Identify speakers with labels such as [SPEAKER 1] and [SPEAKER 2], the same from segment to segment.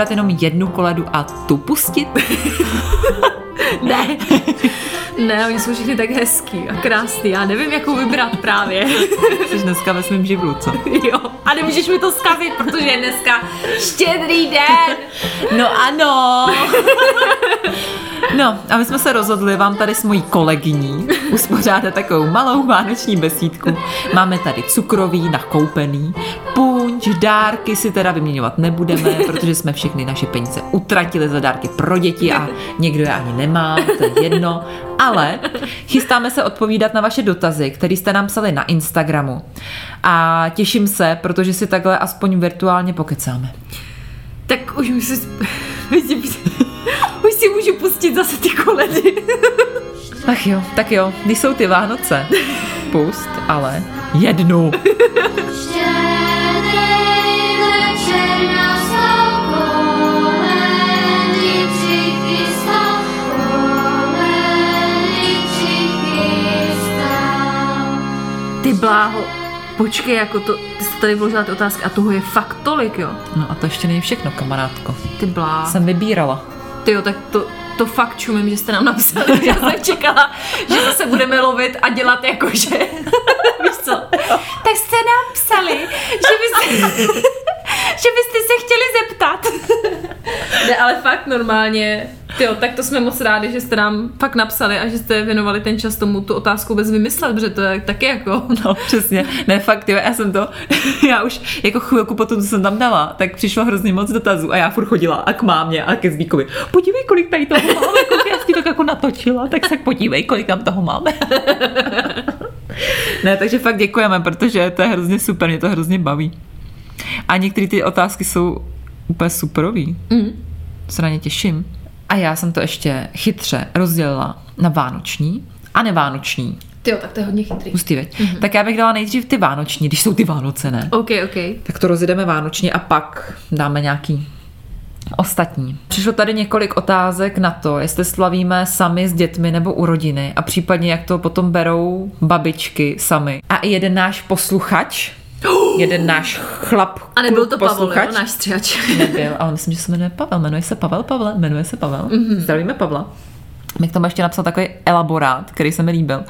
[SPEAKER 1] Vybrat jenom jednu koledu a tu pustit?
[SPEAKER 2] ne. Ne, oni jsou všichni tak hezký a krásný. Já nevím, jakou vybrat právě.
[SPEAKER 1] Jsi dneska ve svém živlu, co?
[SPEAKER 2] Jo. A nemůžeš mi to skazit, protože je dneska štědrý den.
[SPEAKER 1] No ano. No a my jsme se rozhodli vám tady s mojí kolegyní uspořádat takovou malou vánoční besídku. Máme tady cukroví, nakoupený, punč, dárky si teda vyměňovat nebudeme, protože jsme všechny naše peníze utratili za dárky pro děti a někdo je ani nemá, to je jedno. Ale chystáme se odpovídat na vaše dotazy, které jste nám psali na Instagramu. A těším se, protože si takhle aspoň virtuálně pokecáme.
[SPEAKER 2] Tak už si... Už si můžu pustit zase ty koledy.
[SPEAKER 1] Ach jo, tak jo, když jsou ty Vánoce, pust, ale jednu.
[SPEAKER 2] Ty bláho, počkej, jako to, ty jsi tady vložila ty otázky a toho je fakt tolik, jo?
[SPEAKER 1] No a to ještě není všechno, kamarádko.
[SPEAKER 2] Ty blá.
[SPEAKER 1] Jsem vybírala.
[SPEAKER 2] Ty jo, tak to, to fakt čumím, že jste nám napsali. Já jsem čekala, že zase budeme lovit a dělat jako, že... Víš co? Tak jste nám psali, že byste, že byste se chtěli zeptat. Ne, ale fakt normálně, jo, tak to jsme moc rádi, že jste nám fakt napsali a že jste věnovali ten čas tomu tu otázku bez vymyslet, protože to je taky jako...
[SPEAKER 1] No, přesně. Ne, fakt, jo, já jsem to, já už jako chvilku potom, co jsem tam dala, tak přišlo hrozně moc dotazů a já furt chodila a k mámě a ke Zbíkovi. Podívej, kolik tady toho máme, kolik já si to jako natočila, tak se podívej, kolik tam toho máme. ne, takže fakt děkujeme, protože to je hrozně super, mě to hrozně baví. A některé ty otázky jsou úplně superový. Mm. Se na ně těším. A já jsem to ještě chytře rozdělila na vánoční a nevánoční.
[SPEAKER 2] Ty jo, tak to je hodně chytrý.
[SPEAKER 1] Pustý, veď. Mm-hmm. Tak já bych dala nejdřív ty vánoční, když jsou ty Vánoce, ne?
[SPEAKER 2] OK, OK.
[SPEAKER 1] Tak to rozjedeme vánočně a pak dáme nějaký ostatní. Přišlo tady několik otázek na to, jestli slavíme sami s dětmi nebo u rodiny a případně jak to potom berou babičky sami. A i jeden náš posluchač, jeden náš chlap,
[SPEAKER 2] A nebyl to
[SPEAKER 1] posluchač,
[SPEAKER 2] Pavel, jo, náš střihač.
[SPEAKER 1] Nebyl, ale myslím, že se jmenuje Pavel. Jmenuje se Pavel, Pavle, jmenuje se Pavel. Mm-hmm. Zdravíme Pavla. Mi k tomu ještě napsal takový elaborát, který se mi líbil.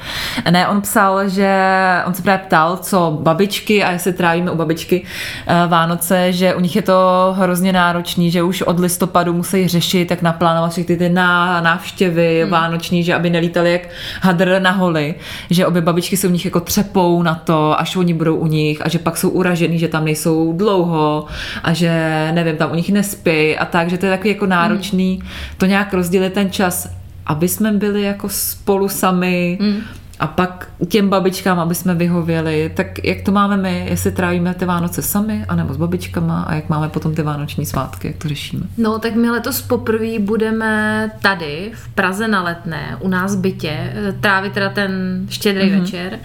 [SPEAKER 1] Ne, on psal, že on se právě ptal, co babičky a jestli trávíme u babičky uh, Vánoce, že u nich je to hrozně náročný, že už od listopadu musí řešit, jak naplánovat všechny ty ná, návštěvy hmm. vánoční, že aby nelítali jak hadr na holy, že obě babičky se u nich jako třepou na to, až oni budou u nich a že pak jsou uražený, že tam nejsou dlouho a že nevím, tam u nich nespí a tak, že to je takový jako náročný hmm. to nějak rozdělit ten čas aby jsme byli jako spolu sami mm. a pak těm babičkám, aby jsme vyhověli. Tak jak to máme my, jestli trávíme ty Vánoce sami, anebo s babičkama a jak máme potom ty vánoční svátky, jak to řešíme?
[SPEAKER 2] No, tak my letos poprvé budeme tady v Praze na Letné, u nás v bytě, trávit teda ten štědrý mm-hmm. večer.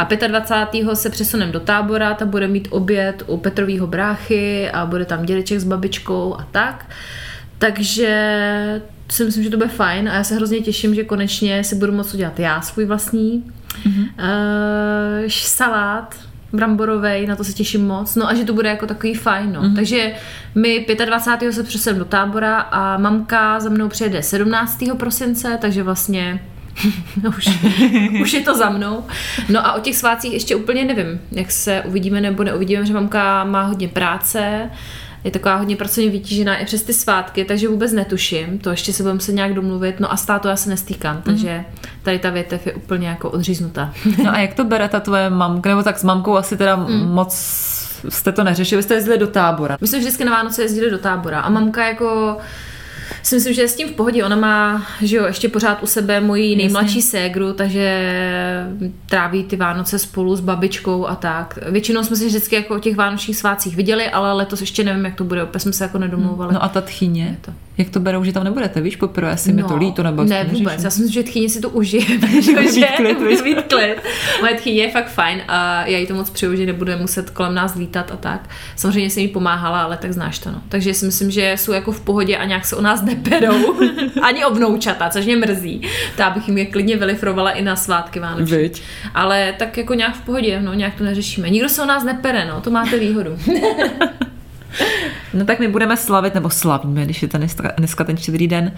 [SPEAKER 2] A 25. se přesunem do tábora, tam bude mít oběd u Petrovýho bráchy a bude tam dědeček s babičkou a tak. Takže si myslím, že to bude fajn a já se hrozně těším, že konečně si budu moct udělat já svůj vlastní mm-hmm. uh, salát bramborovej, na to se těším moc. No a že to bude jako takový fajn, no. Mm-hmm. Takže my 25. se přesedem do tábora a mamka za mnou přijede 17. prosince, takže vlastně už, už je to za mnou. No a o těch svácích ještě úplně nevím, jak se uvidíme nebo neuvidíme, že mamka má hodně práce, je taková hodně pracovně vytížená i přes ty svátky, takže vůbec netuším, to ještě se budeme se nějak domluvit, no a státu já se nestýkám, takže tady ta větev je úplně jako odříznutá.
[SPEAKER 1] No a jak to bere ta tvoje mamka, nebo tak s mamkou asi teda mm. moc jste to neřešili, jste jezdili do tábora.
[SPEAKER 2] My jsme vždycky na Vánoce jezdili do tábora a mamka jako si myslím, že je s tím v pohodě. Ona má, že jo, ještě pořád u sebe moji nejmladší Jasně. ségru, takže tráví ty Vánoce spolu s babičkou a tak. Většinou jsme si vždycky jako o těch vánočních svácích viděli, ale letos ještě nevím, jak to bude, opět jsme se jako nedomlouvali.
[SPEAKER 1] No a ta tchyně? To. Jak to berou, že tam nebudete, víš, poprvé, jestli no, mi to no, líto nebo
[SPEAKER 2] Ne, vůbec, já si myslím, že tchyně si to užije, že klid, mít klid. Moje tchyně je fakt fajn a já jí to moc přeju, že nebude muset kolem nás lítat a tak. Samozřejmě jsem jí pomáhala, ale tak znáš to, no. Takže si myslím, že jsou jako v pohodě a nějak se o nás neperou. Ani o vnoučata, což mě mrzí. Ta bych jim je klidně vylifrovala i na svátky Vánoční. Ale tak jako nějak v pohodě, no, nějak to neřešíme. Nikdo se o nás nepere, no, to máte výhodu.
[SPEAKER 1] No tak my budeme slavit, nebo slavíme, když je to dneska, ten čtyři den,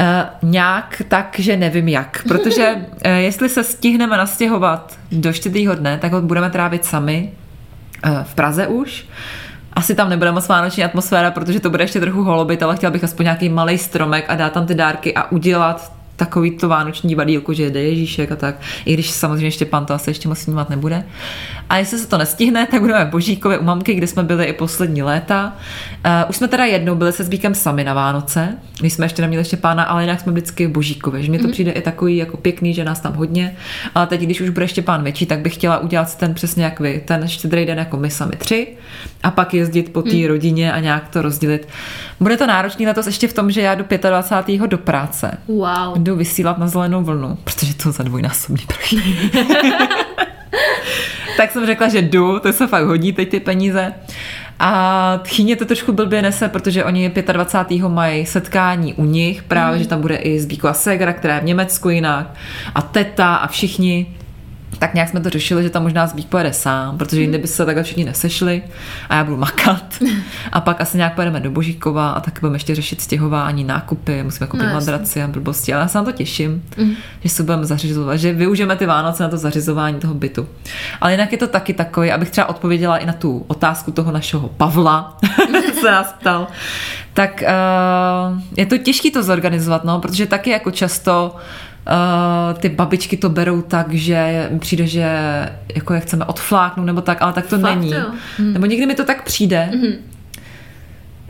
[SPEAKER 1] uh, nějak tak, že nevím jak. Protože uh, jestli se stihneme nastěhovat do štědrýho dne, tak ho budeme trávit sami uh, v Praze už. Asi tam nebude moc vánoční atmosféra, protože to bude ještě trochu holobit, ale chtěla bych aspoň nějaký malý stromek a dát tam ty dárky a udělat takový to vánoční divadílko, že jde Ježíšek a tak, i když samozřejmě ještě pan to asi ještě moc snímat nebude. A jestli se to nestihne, tak budeme Božíkově u mamky, kde jsme byli i poslední léta. Uh, už jsme teda jednou byli se Zbíkem sami na Vánoce, když jsme ještě neměli ještě pána, ale jinak jsme vždycky v Božíkově, že mi to mm. přijde i takový jako pěkný, že nás tam hodně. Ale teď, když už bude ještě pán větší, tak bych chtěla udělat ten přesně jak vy, ten štědrý den jako my sami tři a pak jezdit po té mm. rodině a nějak to rozdělit. Bude to náročný letos ještě v tom, že já do 25. do práce.
[SPEAKER 2] Wow.
[SPEAKER 1] Jdu vysílat na zelenou vlnu, protože to za dvojnásobný prachy. tak jsem řekla, že jdu, to se fakt hodí teď ty peníze. A tchyně to trošku blbě nese, protože oni 25. mají setkání u nich, právě, mm. že tam bude i Zbíko a Segra, která je v Německu jinak, a teta a všichni tak nějak jsme to řešili, že tam možná Zbík pojede sám, protože jinde by se takhle všichni nesešli a já budu makat. A pak asi nějak pojedeme do Božíkova a tak budeme ještě řešit stěhování, nákupy, musíme koupit no, madraci a blbosti, ale já se na to těším, mm. že se budeme zařizovat, že využijeme ty Vánoce na to zařizování toho bytu. Ale jinak je to taky takový, abych třeba odpověděla i na tu otázku toho našeho Pavla, se nás ptal, tak uh, je to těžké to zorganizovat, no, protože taky jako často Uh, ty babičky to berou tak, že přijde, že jako je chceme odfláknout nebo tak, ale tak to Fakt, není. Jo. Hmm. Nebo někdy mi to tak přijde. Hmm.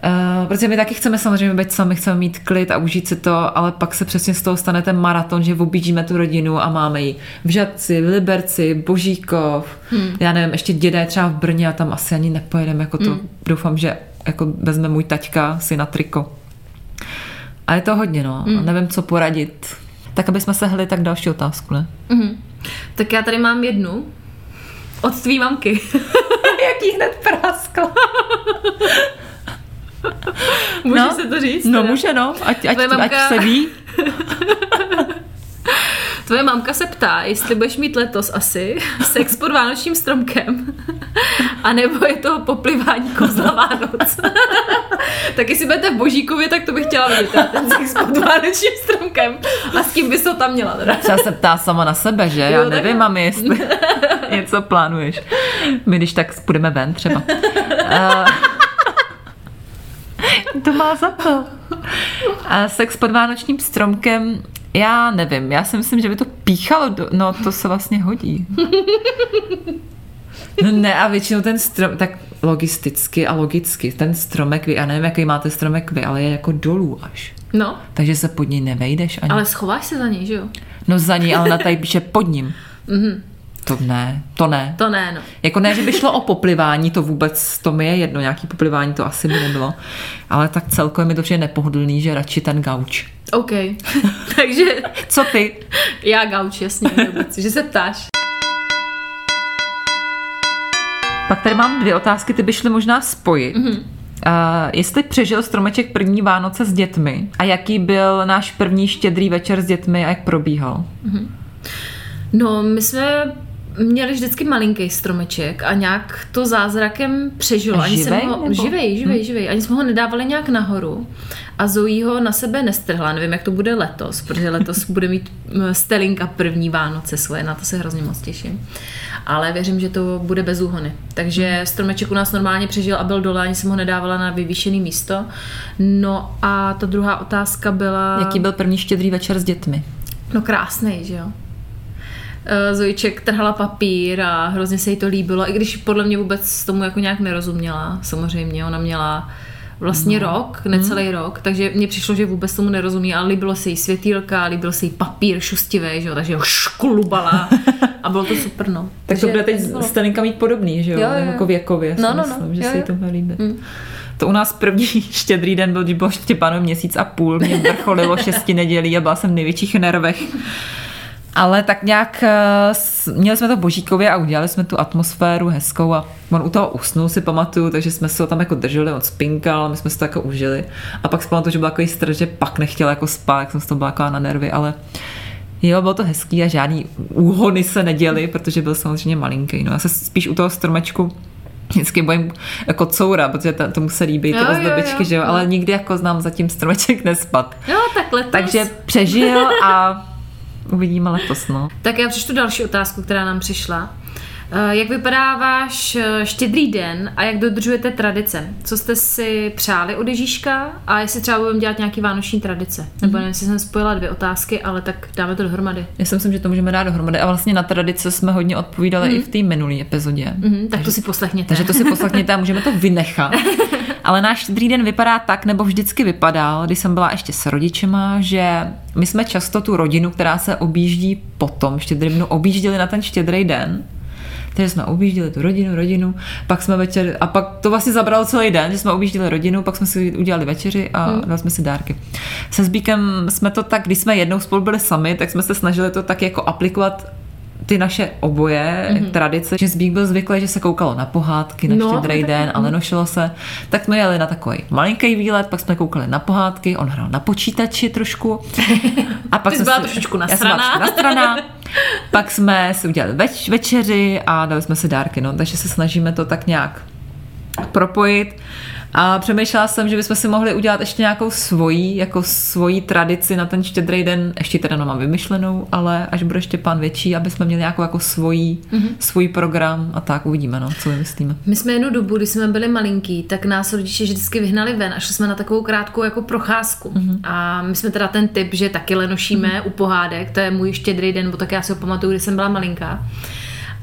[SPEAKER 1] Uh, protože my taky chceme samozřejmě být sami, chceme mít klid a užít si to, ale pak se přesně z toho stane ten maraton, že objíždíme tu rodinu a máme ji v Žadci, v Liberci, Božíkov, hmm. já nevím, ještě děda je třeba v Brně a tam asi ani nepojedeme, jako to hmm. doufám, že jako vezme můj taťka si na triko. A je to hodně, no. Hmm. nevím, co poradit tak aby jsme se hli tak další otázku, ne? Mm-hmm.
[SPEAKER 2] Tak já tady mám jednu. Od tvý mamky.
[SPEAKER 1] Jak jí hned praskla.
[SPEAKER 2] Může no, se to říct?
[SPEAKER 1] No teda? může, no. Ať, ať, mamka... ať se ví.
[SPEAKER 2] Tvoje mamka se ptá, jestli budeš mít letos asi sex pod vánočním stromkem, a nebo je to poplivání kozla Vánoc. tak jestli budete v Božíkově, tak to bych chtěla vidět, ten sex pod vánočním stromkem. A s kým bys to tam měla teda?
[SPEAKER 1] Třeba se ptá sama na sebe, že? Já jo, nevím, mami, jestli něco plánuješ. My když tak půjdeme ven třeba. Uh, to má za to. A sex pod vánočním stromkem já nevím, já si myslím, že by to píchalo, do... no to se vlastně hodí. No ne, a většinou ten strom, tak logisticky a logicky, ten stromek vy, já nevím, jaký máte stromek vy, ale je jako dolů až.
[SPEAKER 2] No.
[SPEAKER 1] Takže se pod ní nevejdeš ani.
[SPEAKER 2] Ale schováš se za ní, že jo?
[SPEAKER 1] No za ní, ale na tady píše pod ním. Mhm. To ne, to ne.
[SPEAKER 2] To ne, no.
[SPEAKER 1] Jako ne, že by šlo o poplivání, to vůbec, to mi je jedno, nějaký poplivání to asi by nebylo. Ale tak celkově mi to přijde nepohodlný, že radši ten gauč.
[SPEAKER 2] OK. Takže...
[SPEAKER 1] Co ty?
[SPEAKER 2] Já gauč, jasně, vůbec, že se ptáš.
[SPEAKER 1] Pak tady mám dvě otázky, ty by šly možná spojit. Mm-hmm. Uh, jestli přežil stromeček první Vánoce s dětmi a jaký byl náš první štědrý večer s dětmi a jak probíhal? Mm-hmm.
[SPEAKER 2] No, my jsme měli vždycky malinký stromeček a nějak to zázrakem přežilo. Ani
[SPEAKER 1] Živej,
[SPEAKER 2] jsem ho,
[SPEAKER 1] nebo?
[SPEAKER 2] živej, živej, živej. Ani jsme ho nedávali nějak nahoru a Zoe ho na sebe nestrhla. Nevím, jak to bude letos, protože letos bude mít Stelinka první Vánoce svoje, na to se hrozně moc těším. Ale věřím, že to bude bez úhony. Takže stromeček u nás normálně přežil a byl dole, ani jsem ho nedávala na vyvýšený místo. No a ta druhá otázka byla...
[SPEAKER 1] Jaký byl první štědrý večer s dětmi?
[SPEAKER 2] No krásný, že jo. Eh, Zojiček trhala papír a hrozně se jí to líbilo, i když podle mě vůbec tomu jako nějak nerozuměla. Samozřejmě, ona měla vlastně no. rok, necelý hmm. rok, takže mně přišlo, že vůbec tomu nerozumí, ale líbilo se jí světýlka, líbil se jí papír šustivý, že jo, takže ho šklubala a bylo to super, no.
[SPEAKER 1] Tak to bude teď
[SPEAKER 2] bylo.
[SPEAKER 1] Staninka mít podobný, že jo?
[SPEAKER 2] Jo, jo, jo.
[SPEAKER 1] Jako věkově,
[SPEAKER 2] No, no, no.
[SPEAKER 1] myslím, že
[SPEAKER 2] Jo,
[SPEAKER 1] se jí
[SPEAKER 2] jo.
[SPEAKER 1] to bude líbit.
[SPEAKER 2] Mm.
[SPEAKER 1] To u nás první štědrý den byl, když bylo Štěpánu měsíc a půl, mě vrcholilo šesti nedělí a byla jsem v největších nervech. Ale tak nějak, eh, s- měli jsme to Božíkově a udělali jsme tu atmosféru hezkou a on u toho usnul, si pamatuju, takže jsme se ho tam jako drželi, on spinkal, my jsme si to jako užili. A pak si pamatuju, že byl takový stres, že pak nechtěl jako spát, jak jsem z toho byla jako na nervy, ale Jo, bylo to hezký a žádný úhony se neděly, protože byl samozřejmě malinký. No, já se spíš u toho stromečku vždycky bojím jako coura, protože to, tomu se líbí ty
[SPEAKER 2] Jo, jo,
[SPEAKER 1] ozdobičky,
[SPEAKER 2] jo.
[SPEAKER 1] že jo, ale nikdy jako znám zatím stromeček nespad.
[SPEAKER 2] Jo, tak letos.
[SPEAKER 1] Takže přežil a uvidíme letos, no.
[SPEAKER 2] Tak já přečtu další otázku, která nám přišla. Eh, Jak vypadá váš eh, štědrý den a jak dodržujete tradice? Co jste si přáli od Ježíška a jestli třeba budeme dělat nějaký vánoční tradice? Nebo nevím, jestli jsem spojila dvě otázky, ale tak dáme to dohromady.
[SPEAKER 1] Já si myslím, že to můžeme dát dohromady a vlastně na tradice jsme hodně odpovídali i v té minulé epizodě.
[SPEAKER 2] Mhm, tak to si poslechněte.
[SPEAKER 1] Takže to si poslechněte a můžeme to vynechat. Ale náš štědrý den vypadá tak, nebo vždycky vypadal, když jsem byla ještě s rodičema, že my jsme často tu rodinu, která se objíždí potom štědrým dnu, objížděli na ten štědrý den. Takže jsme objížděli tu rodinu, rodinu, pak jsme večer, a pak to vlastně zabralo celý den, že jsme objížděli rodinu, pak jsme si udělali večeři a hmm. dali jsme si dárky. Se Zbíkem jsme to tak, když jsme jednou spolu byli sami, tak jsme se snažili to tak jako aplikovat ty naše oboje mm-hmm. tradice, že Zbík byl zvyklý, že se koukalo na pohádky, na
[SPEAKER 2] No.
[SPEAKER 1] štědrý den a nenošilo se, tak jsme jeli na takový malinký výlet, pak jsme koukali na pohádky, on hrál na počítači trošku. A pak
[SPEAKER 2] Ty
[SPEAKER 1] jsme
[SPEAKER 2] byla
[SPEAKER 1] si-
[SPEAKER 2] trošičku nasraná.
[SPEAKER 1] Pak jsme si udělali več, večeři a dali jsme si dárky, no, takže se snažíme to tak nějak propojit. A přemýšlela jsem, že bychom si mohli udělat ještě nějakou svojí, jako svojí tradici na ten štědrý den, ještě teda nemám vymyšlenou, ale až bude Štěpán větší, aby jsme měli nějakou jako svojí, mm-hmm. svůj program a tak uvidíme, no, co vymyslíme.
[SPEAKER 2] My jsme jednu dobu, když jsme byli malinký, tak nás rodiče vždycky vyhnali ven a šli jsme na takovou krátkou jako procházku. Mm-hmm. A my jsme teda ten typ, že taky lenošíme mm-hmm. u pohádek, to je můj štědrý den, bo tak já si ho pamatuju, když jsem byla malinká.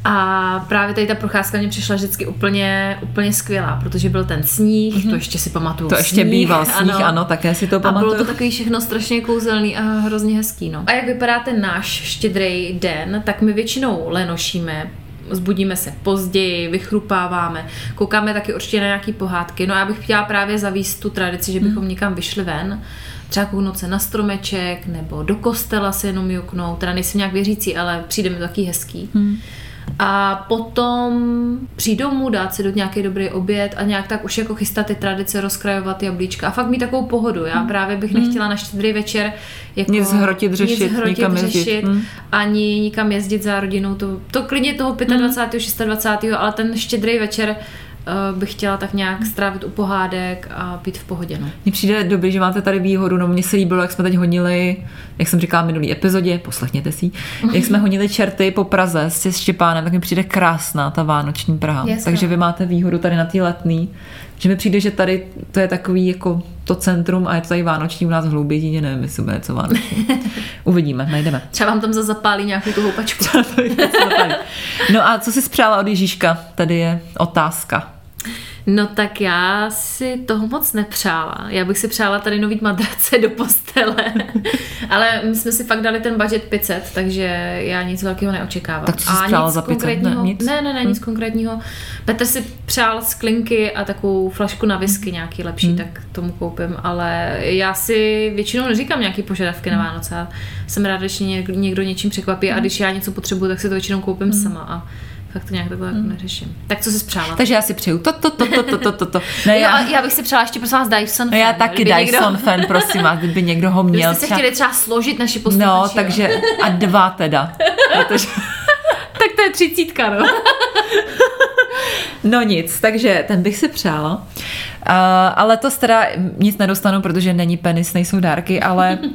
[SPEAKER 2] A právě tady ta procházka mě přišla vždycky úplně, úplně skvělá, protože byl ten sníh, mm-hmm. to ještě si pamatuju.
[SPEAKER 1] To ještě
[SPEAKER 2] sníh,
[SPEAKER 1] býval sníh, ano, ano také si to
[SPEAKER 2] a bylo
[SPEAKER 1] pamatuju.
[SPEAKER 2] to takový všechno strašně kouzelný a hrozně hezký. No. A jak vypadá ten náš štědrý den, tak my většinou lenošíme, zbudíme se později, vychrupáváme, koukáme taky určitě na nějaký pohádky. No a já bych chtěla právě zavíst tu tradici, že bychom někam vyšli ven, třeba kouknout se na stromeček, nebo do kostela se jenom juknout, teda nejsem nějak věřící, ale přijde mi to taky hezký. Hmm. A potom přijít domů, dát si do nějaký dobrý oběd a nějak tak už jako chystat ty tradice, rozkrajovat jablíčka a fakt mít takovou pohodu. Já právě bych nechtěla na štědrý večer jako
[SPEAKER 1] Nic hrotit, řešit,
[SPEAKER 2] nic hrotit,
[SPEAKER 1] nikam jezdit.
[SPEAKER 2] řešit
[SPEAKER 1] Hmm.
[SPEAKER 2] ani nikam jezdit za rodinou. To, to klidně toho 25. 26. ale ten štědrý večer bych chtěla tak nějak strávit u pohádek a být v pohodě. No.
[SPEAKER 1] Mně přijde dobrý, že máte tady výhodu, no mně se líbilo, jak jsme teď honili, jak jsem říkala v minulý epizodě, poslechněte si, jak jsme honili čerty po Praze s Štěpánem, tak mi přijde krásná ta vánoční Praha.
[SPEAKER 2] Jasně.
[SPEAKER 1] Takže vy máte výhodu tady na té letný, že mi přijde, že tady to je takový jako to centrum a je to tady vánoční u nás v Hloubětíně, nevím, jestli bude něco vánoční. Uvidíme, najdeme.
[SPEAKER 2] Třeba vám tam zase zapálí nějakou tu houpačku.
[SPEAKER 1] No a co jsi spřála od Ježíška? Tady je otázka.
[SPEAKER 2] No tak já si toho moc nepřála. Já bych si přála tady nový madrace do postele. Ale my jsme si fakt dali ten budget 500, takže já nic velkého neočekávám.
[SPEAKER 1] Tak co jsi přála
[SPEAKER 2] nic
[SPEAKER 1] za 500?
[SPEAKER 2] konkrétního,
[SPEAKER 1] Ne, nic?
[SPEAKER 2] ne, ne, ne, nic konkrétního. Petr si přál sklinky a takovou flašku na whisky nějaký lepší,
[SPEAKER 1] Hmm.
[SPEAKER 2] tak tomu koupím. Ale já si většinou neříkám nějaký požadavky
[SPEAKER 1] Hmm.
[SPEAKER 2] na Vánoce. Já Jsem ráda, když mě někdo, něčím překvapí a když já něco potřebuju, tak si to většinou koupím
[SPEAKER 1] Hmm.
[SPEAKER 2] sama a fakt to nějak takhle jako neřeším. Tak co jsi přála?
[SPEAKER 1] Takže já si přeju to, to, to, to, to, to, to, to. Ne,
[SPEAKER 2] Jo,
[SPEAKER 1] já,
[SPEAKER 2] já bych si přála ještě prosím vás Dyson
[SPEAKER 1] no já
[SPEAKER 2] fan,
[SPEAKER 1] taky
[SPEAKER 2] kdyby
[SPEAKER 1] Dyson
[SPEAKER 2] Někdo,
[SPEAKER 1] fan, prosím vás, kdyby někdo ho měl
[SPEAKER 2] kdybyste se
[SPEAKER 1] třeba...
[SPEAKER 2] chtěli třeba složit naši posluchači.
[SPEAKER 1] No,
[SPEAKER 2] jo.
[SPEAKER 1] takže a dva teda. Protože
[SPEAKER 2] tak to je třicítka, no.
[SPEAKER 1] No nic, takže ten bych si přála. Uh, ale letos teda nic nedostanu, protože není penis, nejsou dárky, ale uh,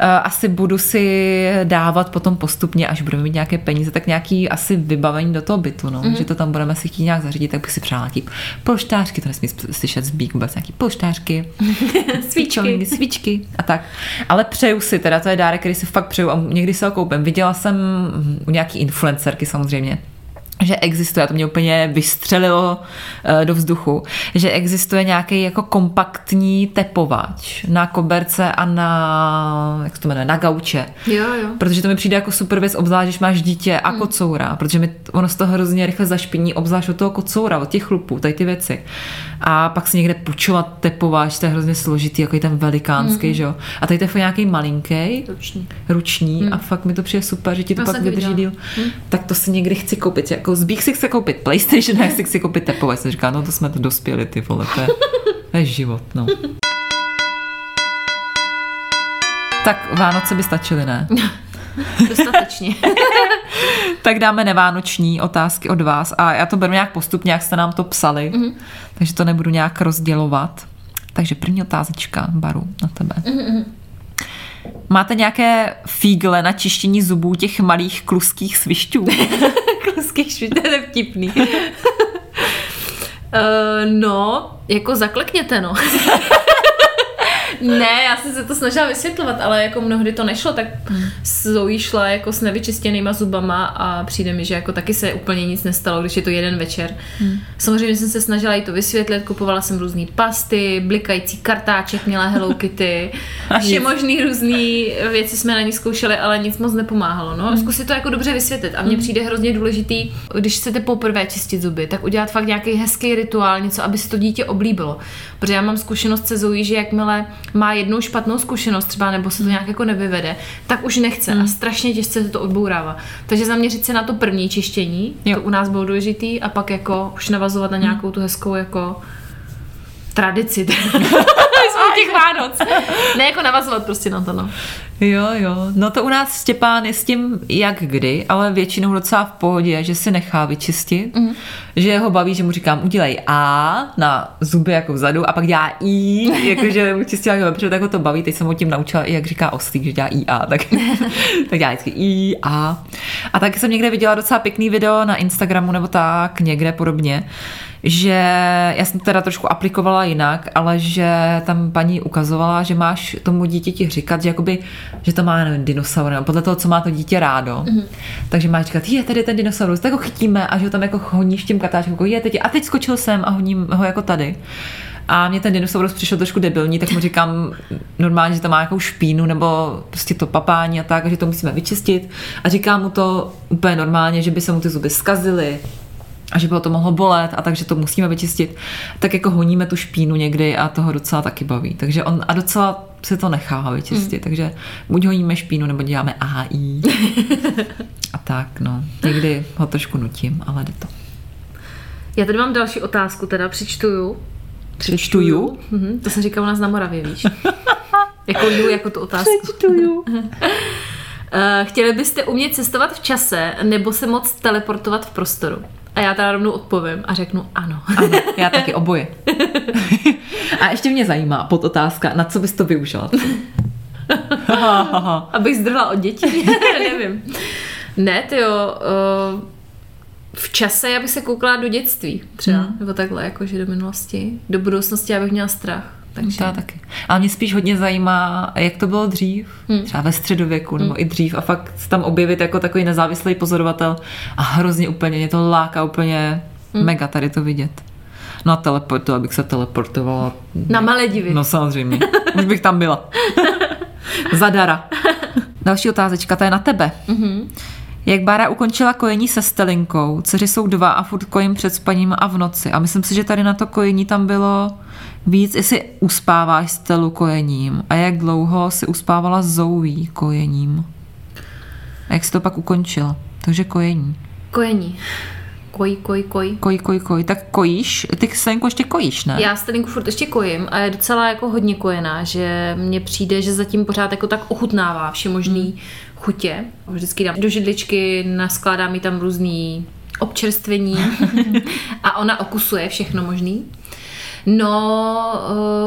[SPEAKER 1] asi budu si dávat potom postupně, až budeme mít nějaké peníze, tak nějaký asi vybavení do toho bytu, no, mm-hmm. že to tam budeme si chtít nějak zařídit, tak bych si přála nějaký polštářky, to nesmí slyšet zbík vůbec, nějaký polštářky,
[SPEAKER 2] Svíčky.
[SPEAKER 1] svíčky a tak. Ale přeju si, teda to je dárek, který si fakt přeju a někdy si ho koupím. Viděla jsem u nějaký influencerky samozřejmě, že existuje, a to mě úplně vystřelilo uh, do vzduchu, že existuje nějaký jako kompaktní tepovač na koberce a na, jak se to jmenuje, na gauče.
[SPEAKER 2] Jo, jo.
[SPEAKER 1] Protože to mi přijde jako super věc, obzvlášť, když máš dítě a kocoura, protože mi ono z toho hrozně rychle zašpiní, obzvlášť od toho kocoura, od těch chlupů, tady ty věci. A pak si někde půjčovat tepovač, to je hrozně složitý, jako ten velikánský, že jo. A tady to je nějaký malinký,
[SPEAKER 2] Ruční.
[SPEAKER 1] ruční
[SPEAKER 2] Mm.
[SPEAKER 1] a fakt mi to přijde super, že ti to
[SPEAKER 2] Já
[SPEAKER 1] pak vydrží díl.
[SPEAKER 2] viděla.
[SPEAKER 1] Tak to si někdy chci koupit. Jako zbík si chce koupit PlayStation a já si chci koupit tepovač. Jsem říká, no to jsme to dospěli, ty vole, to je, to je život, no. Tak Vánoce by stačily, ne?
[SPEAKER 2] Dostatečně.
[SPEAKER 1] Tak dáme nevánoční otázky od vás a já to beru nějak postupně, jak jste nám to psali, mm-hmm. takže to nebudu nějak rozdělovat. Takže první otázečka, Baru, na tebe. Mm-hmm. Máte nějaké fígle na čištění zubů těch malých kluských svišťů?
[SPEAKER 2] Kluských švít, to je vtipný. Uh, no, jako zaklekněte, no. ne, já jsem se to snažila vysvětlovat, ale jako mnohdy to nešlo, tak Zoe šla jako s nevyčištěnýma zubama a přijde mi, že jako taky se úplně nic nestalo, když je to jeden večer. Hmm. Samozřejmě jsem se snažila jí to vysvětlit, kupovala jsem různé pasty, blikající kartáček, měla Hello Kitty, vše možný různý věci jsme na ní zkoušeli, ale nic moc nepomáhalo. No. Zkusit to jako dobře vysvětlit a mně přijde hrozně důležitý, když chcete poprvé čistit zuby, tak udělat fakt nějaký hezký rituál, něco, aby si to dítě oblíbilo. Protože já mám zkušenost se Zoe, že jakmile má jednou špatnou zkušenost třeba, nebo se to nějak jako nevyvede, tak už nechce a strašně těžce se to odbourává. Takže zaměřit se na to první čištění,
[SPEAKER 1] Jo.
[SPEAKER 2] to u nás bylo důležitý a pak jako už navazovat na nějakou tu hezkou jako tradici. Těch Vánoc. Ne jako navazovat prostě na to, no.
[SPEAKER 1] Jo, jo. No to u nás Stěpán je s tím jak kdy, ale většinou docela v pohodě, že si nechá vyčistit, mm. že ho baví, že mu říkám, udělej A na zuby jako vzadu a pak dělá I, jakože mu čistila jako protože tak ho to baví, teď jsem ho tím naučila i jak říká oslík, že dělá I A, tak, tak dělá vždycky I A. A taky jsem někde viděla docela pěkný video na Instagramu nebo tak, někde podobně, že já jsem teda trošku aplikovala jinak, ale že tam paní ukazovala, že máš tomu dítěti říkat, že jakoby, že to má, nevím, dinosaur, nebo podle toho, co má to dítě rádo. Mm-hmm. Takže máš říkat, je, tady je ten dinosaurus, tak ho chytíme a že ho tam jako honíš tím katáčkem, jako je, teď, a teď skočil jsem a honím ho jako tady. A mě ten dinosaurus přišel trošku debilní, tak mu říkám normálně, že to má nějakou špínu nebo prostě to papání a tak, a že to musíme vyčistit. A říkám mu to úplně normálně, že by se mu ty zuby zkazily, a že by to mohlo bolet a takže to musíme vyčistit, tak jako honíme tu špínu někdy a toho docela taky baví. Takže on a docela se to nechá vyčistit, mm. takže buď honíme špínu, nebo děláme AI. a tak, no. Někdy ho trošku nutím, ale jde to.
[SPEAKER 2] Já tady mám další otázku, teda přečtuju.
[SPEAKER 1] Přečtuju?
[SPEAKER 2] Mhm, to jsem říkala u nás na Moravě, víš. jako ju, jako tu otázku.
[SPEAKER 1] Přečtuju.
[SPEAKER 2] Uh, chtěli byste umět cestovat v čase nebo se moc teleportovat v prostoru? A já teda rovnou odpovím a řeknu ano.
[SPEAKER 1] Ano, já taky oboje. a ještě mě zajímá podotázka, na co bys to využila?
[SPEAKER 2] Abych zdrhla od dětí? Nevím. Ne, ty jo. Uh, v čase já bych se koukala do dětství třeba, hmm. nebo takhle, jakože do minulosti. Do budoucnosti já bych měla strach. Takže...
[SPEAKER 1] Já taky. Ale mě spíš hodně zajímá, jak to bylo dřív, hmm. třeba ve středověku nebo hmm. i dřív a fakt se tam objevit jako takový nezávislý pozorovatel a hrozně úplně, mě to láká úplně hmm. mega tady to vidět. No a teleportu, abych se teleportovala.
[SPEAKER 2] Na Maledivy.
[SPEAKER 1] No samozřejmě, už bych tam byla. Zadara. Další otázečka, ta je na tebe.
[SPEAKER 2] Mm-hmm.
[SPEAKER 1] Jak Bára ukončila kojení se Stelinkou, dceři jsou dva a furt kojím před spaním a v noci. A myslím si, že tady na to kojení tam bylo víc, jestli uspáváš Stelu kojením a jak dlouho si uspávala Zoe kojením. A jak si to pak ukončila. Takže kojení.
[SPEAKER 2] Kojení. Koj, koj, koj.
[SPEAKER 1] Koj, koj, koj. Tak kojíš, ty Stelinku ještě kojíš, ne?
[SPEAKER 2] Já Stelinku furt ještě kojím a je docela jako hodně kojená, že mně přijde, že zatím pořád jako tak ochutnává všemožný chutě. Vždycky dám do židličky, naskládám jí tam různý občerstvení a ona okusuje všechno možný. No,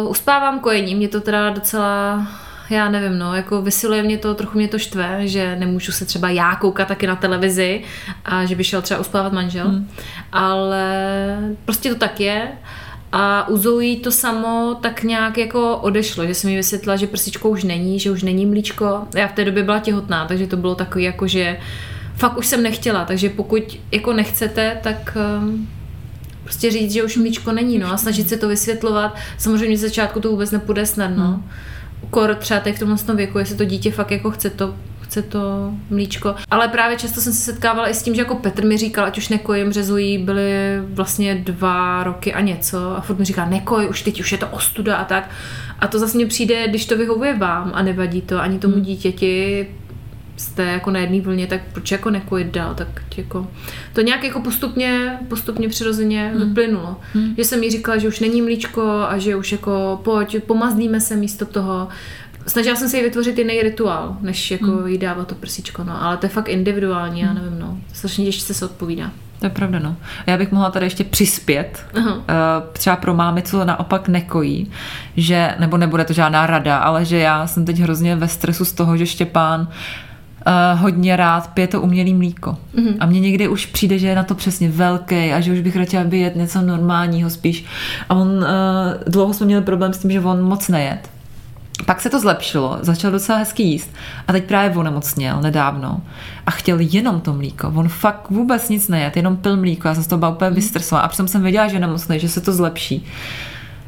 [SPEAKER 2] uh, uspávám kojení, mě to teda docela já nevím, no, jako vysiluje mě to, trochu mě to štve, že nemůžu se třeba já koukat taky na televizi a že by šel třeba uspávat manžel, hmm. ale prostě to tak je. A u Zoe to samo tak nějak jako odešlo, že jsem mi vysvětlila, že prsičko už není, že už není mlíčko. Já v té době byla těhotná, takže to bylo takový jako, že fakt už jsem nechtěla, takže pokud jako nechcete, tak um, prostě říct, že už mlíčko není, no a snažit se to vysvětlovat. Samozřejmě z začátku to vůbec nepůjde snadno. Hmm. Kor třeba teď v tomhle věku, jestli to dítě fakt jako chce to chce to mlíčko. Ale právě často jsem se setkávala i s tím, že jako Petr mi říkal, ať už nekojím, řezují, byly vlastně dva roky a něco a furt mi říká, nekoj, už teď už je to ostuda a tak. A to zase mně přijde, když to vyhovuje vám a nevadí to ani tomu hmm. dítěti, jste jako na jedné vlně, tak proč jako nekojit dál, tak jako to nějak jako postupně, postupně přirozeně hmm. vyplynulo. Hmm. Že jsem jí říkala, že už není mlíčko a že už jako pojď, pomazdíme se místo toho. Snažila jsem se jí vytvořit jiný rituál, než jako hmm. jí dávat to prsíčko, no. Ale to je fakt individuální, hmm. já nevím, no. Strašně těžce se odpovídá.
[SPEAKER 1] To je pravda, no. Já bych mohla tady ještě přispět, uh-huh. třeba pro mámy, co naopak nekojí, že, nebo nebude to žádná rada, ale že já jsem teď hrozně ve stresu z toho, že Štěpán uh, hodně rád pije to umělý mlíko. Mm-hmm. A mně někdy už přijde, že je na to přesně velký a že už bych radši, aby jet něco normálního spíš. A on, uh, dlouho jsme měli problém s tím, že on moc nejet. Pak se to zlepšilo, začal docela hezky jíst a teď právě onemocněl nedávno a chtěl jenom to mlíko. On fakt vůbec nic nejet, jenom pil mlíko. Já jsem z toho byla úplně mhm. vystresovala a přitom jsem věděla, že je nemocný, že se to zlepší.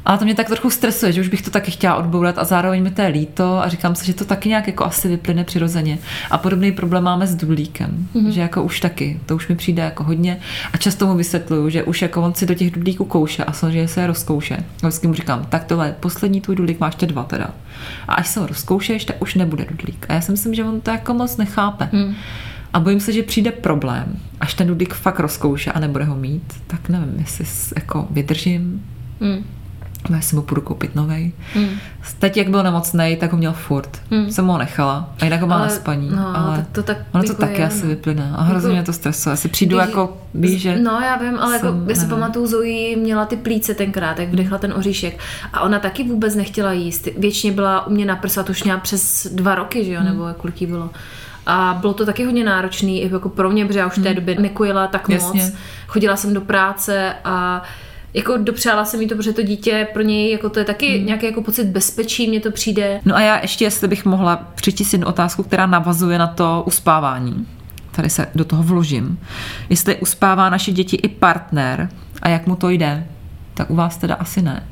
[SPEAKER 1] Ale to mě tak trochu stresuje, že už bych to taky chtěla odbourat a zároveň mi to je líto a říkám si, že to taky nějak jako asi vyplyne přirozeně. A podobný problém máme s dudlíkem, mm-hmm. že jako už taky, to už mi přijde jako hodně a často mu vysvětluju, že už jako on si do těch dudlíků kouše a samozřejmě se je rozkouše. A vždycky mu říkám, tak tohle, poslední tvůj dudlík máš ještě dva teda. A až se ho rozkoušeš, tak už nebude dudlík. A já si myslím, že on to jako moc nechápe. Mm. A bojím se, že přijde problém, až ten dudlík fakt rozkouše a nebude ho mít, tak nevím, jestli jako vydržím, mm já si mu půjdu koupit novej. Hmm. Teď, jak byl nemocný, tak ho měl furt. Hmm. Jsem ho nechala. A jinak ho má ale, na spaní. No, ale to, to tak ono to taky je, asi no. vyplyne. A hrozně jako, mě to stresuje. Asi přijdu když, jako, víš, že...
[SPEAKER 2] No, já vím, ale jako jsem, jako, já si pamatuju, Zoe měla ty plíce tenkrát, jak vdechla ten oříšek. A ona taky vůbec nechtěla jíst. Většině byla u mě na prsa, to už měla přes dva roky, že jo, hmm. nebo kolik bylo. A bylo to taky hodně náročný, jako pro mě, protože já už v té hmm. době nekojila tak Jasně. moc. Chodila jsem do práce a jako dopřála jsem mi to, protože to dítě pro něj jako to je taky hmm. nějaký jako pocit bezpečí, mně to přijde.
[SPEAKER 1] No a já ještě, jestli bych mohla přičíst jednu otázku, která navazuje na to uspávání. Tady se do toho vložím. Jestli uspává naše děti i partner a jak mu to jde, tak u vás teda asi ne.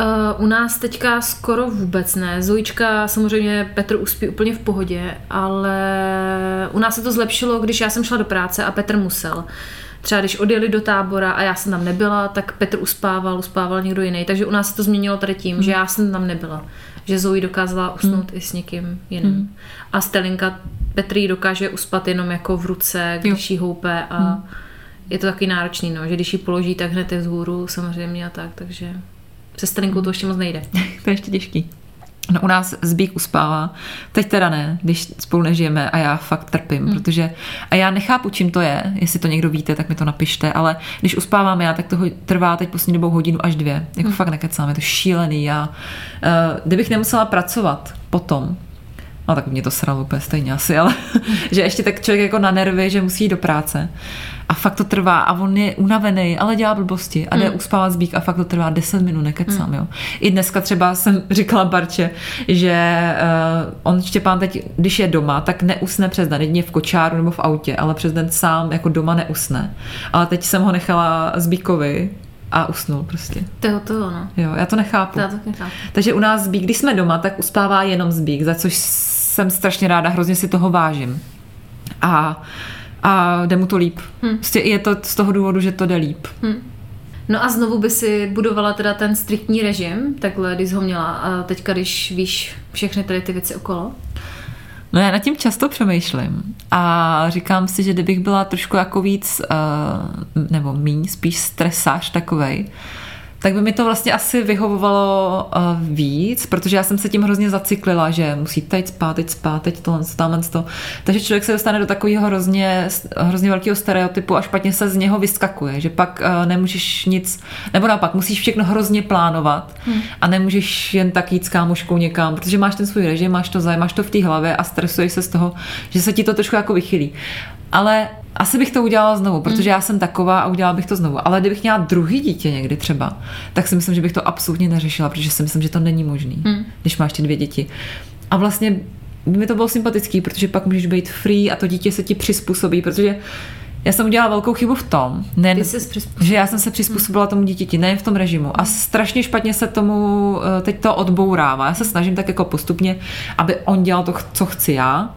[SPEAKER 2] Uh, u nás teďka skoro vůbec ne. Zojička, samozřejmě Petr uspí úplně v pohodě, ale u nás se to zlepšilo, když já jsem šla do práce a Petr musel. Uh, třeba když odjeli do tábora a já jsem tam nebyla, tak Petr uspával, uspával někdo jiný. Takže u nás se to změnilo tady tím, hmm. že já jsem tam nebyla. Že Zoe dokázala usnout hmm. i s někým jiným. Hmm. A Stelinka Petr ji dokáže uspat jenom jako v ruce, když ji houpe a hmm. je to taky náročný, no, že když ji položí, tak hned je vzhůru samozřejmě a tak, takže se Stelinkou to ještě moc nejde.
[SPEAKER 1] to je ještě těžký. No u nás Zbík uspává, teď teda ne, když spolu nežijeme a já fakt trpím, hmm. protože a já nechápu, čím to je, jestli to někdo víte, tak mi to napište, ale když uspávám já, tak to trvá teď poslední dobou hodinu až dvě, jako hmm. fakt nekecám, je to šílený, já, uh, kdybych nemusela pracovat potom, No tak mě to sralo úplně stejně asi, ale že ještě tak člověk jako na nervy, že musí jít do práce. A fakt to trvá a on je unavený, ale dělá blbosti a jde mm. uspávat zbík a fakt to trvá 10 minut, nekecám, mm. jo. I dneska třeba jsem říkala Barče, že uh, on Štěpán teď, když je doma, tak neusne přes den, jedině v kočáru nebo v autě, ale přes den sám jako doma neusne. Ale teď jsem ho nechala zbíkovi, a usnul prostě.
[SPEAKER 2] To je to, no.
[SPEAKER 1] Jo, já to nechápu.
[SPEAKER 2] Já to nechápu.
[SPEAKER 1] Takže u nás zbík, když jsme doma, tak uspává jenom zbík, za což jsem strašně ráda, hrozně si toho vážím. A, a jde mu to líp. Hmm. Prostě je to z toho důvodu, že to jde líp. Hmm.
[SPEAKER 2] No a znovu by si budovala teda ten striktní režim, takhle, když ho měla a teďka, když víš všechny tady ty věci okolo?
[SPEAKER 1] No já nad tím často přemýšlím a říkám si, že kdybych byla trošku jako víc, uh, nebo míň, spíš stresář takovej, tak by mi to vlastně asi vyhovovalo uh, víc, protože já jsem se tím hrozně zacyklila, že musí teď spát, teď spát, teď tohle, tamhle to. Takže člověk se dostane do takového hrozně, hrozně velkého stereotypu a špatně se z něho vyskakuje, že pak uh, nemůžeš nic, nebo naopak musíš všechno hrozně plánovat hmm. a nemůžeš jen tak jít s kámoškou někam, protože máš ten svůj režim, máš to zájem, máš to v té hlavě a stresuješ se z toho, že se ti to trošku jako vychylí. Ale asi bych to udělala znovu, protože já jsem taková a udělala bych to znovu. Ale kdybych měla druhý dítě někdy třeba, tak si myslím, že bych to absolutně neřešila, protože si myslím, že to není možný, hmm. když máš ty dvě děti. A vlastně by mi to bylo sympatický, protože pak můžeš být free a to dítě se ti přizpůsobí, protože já jsem udělala velkou chybu v tom, ne, že já jsem se přizpůsobila tomu dítěti, nejen v tom režimu. A strašně špatně se tomu eh, teď to odbourává. Já se snažím tak jako postupně, aby on dělal to, co chci já,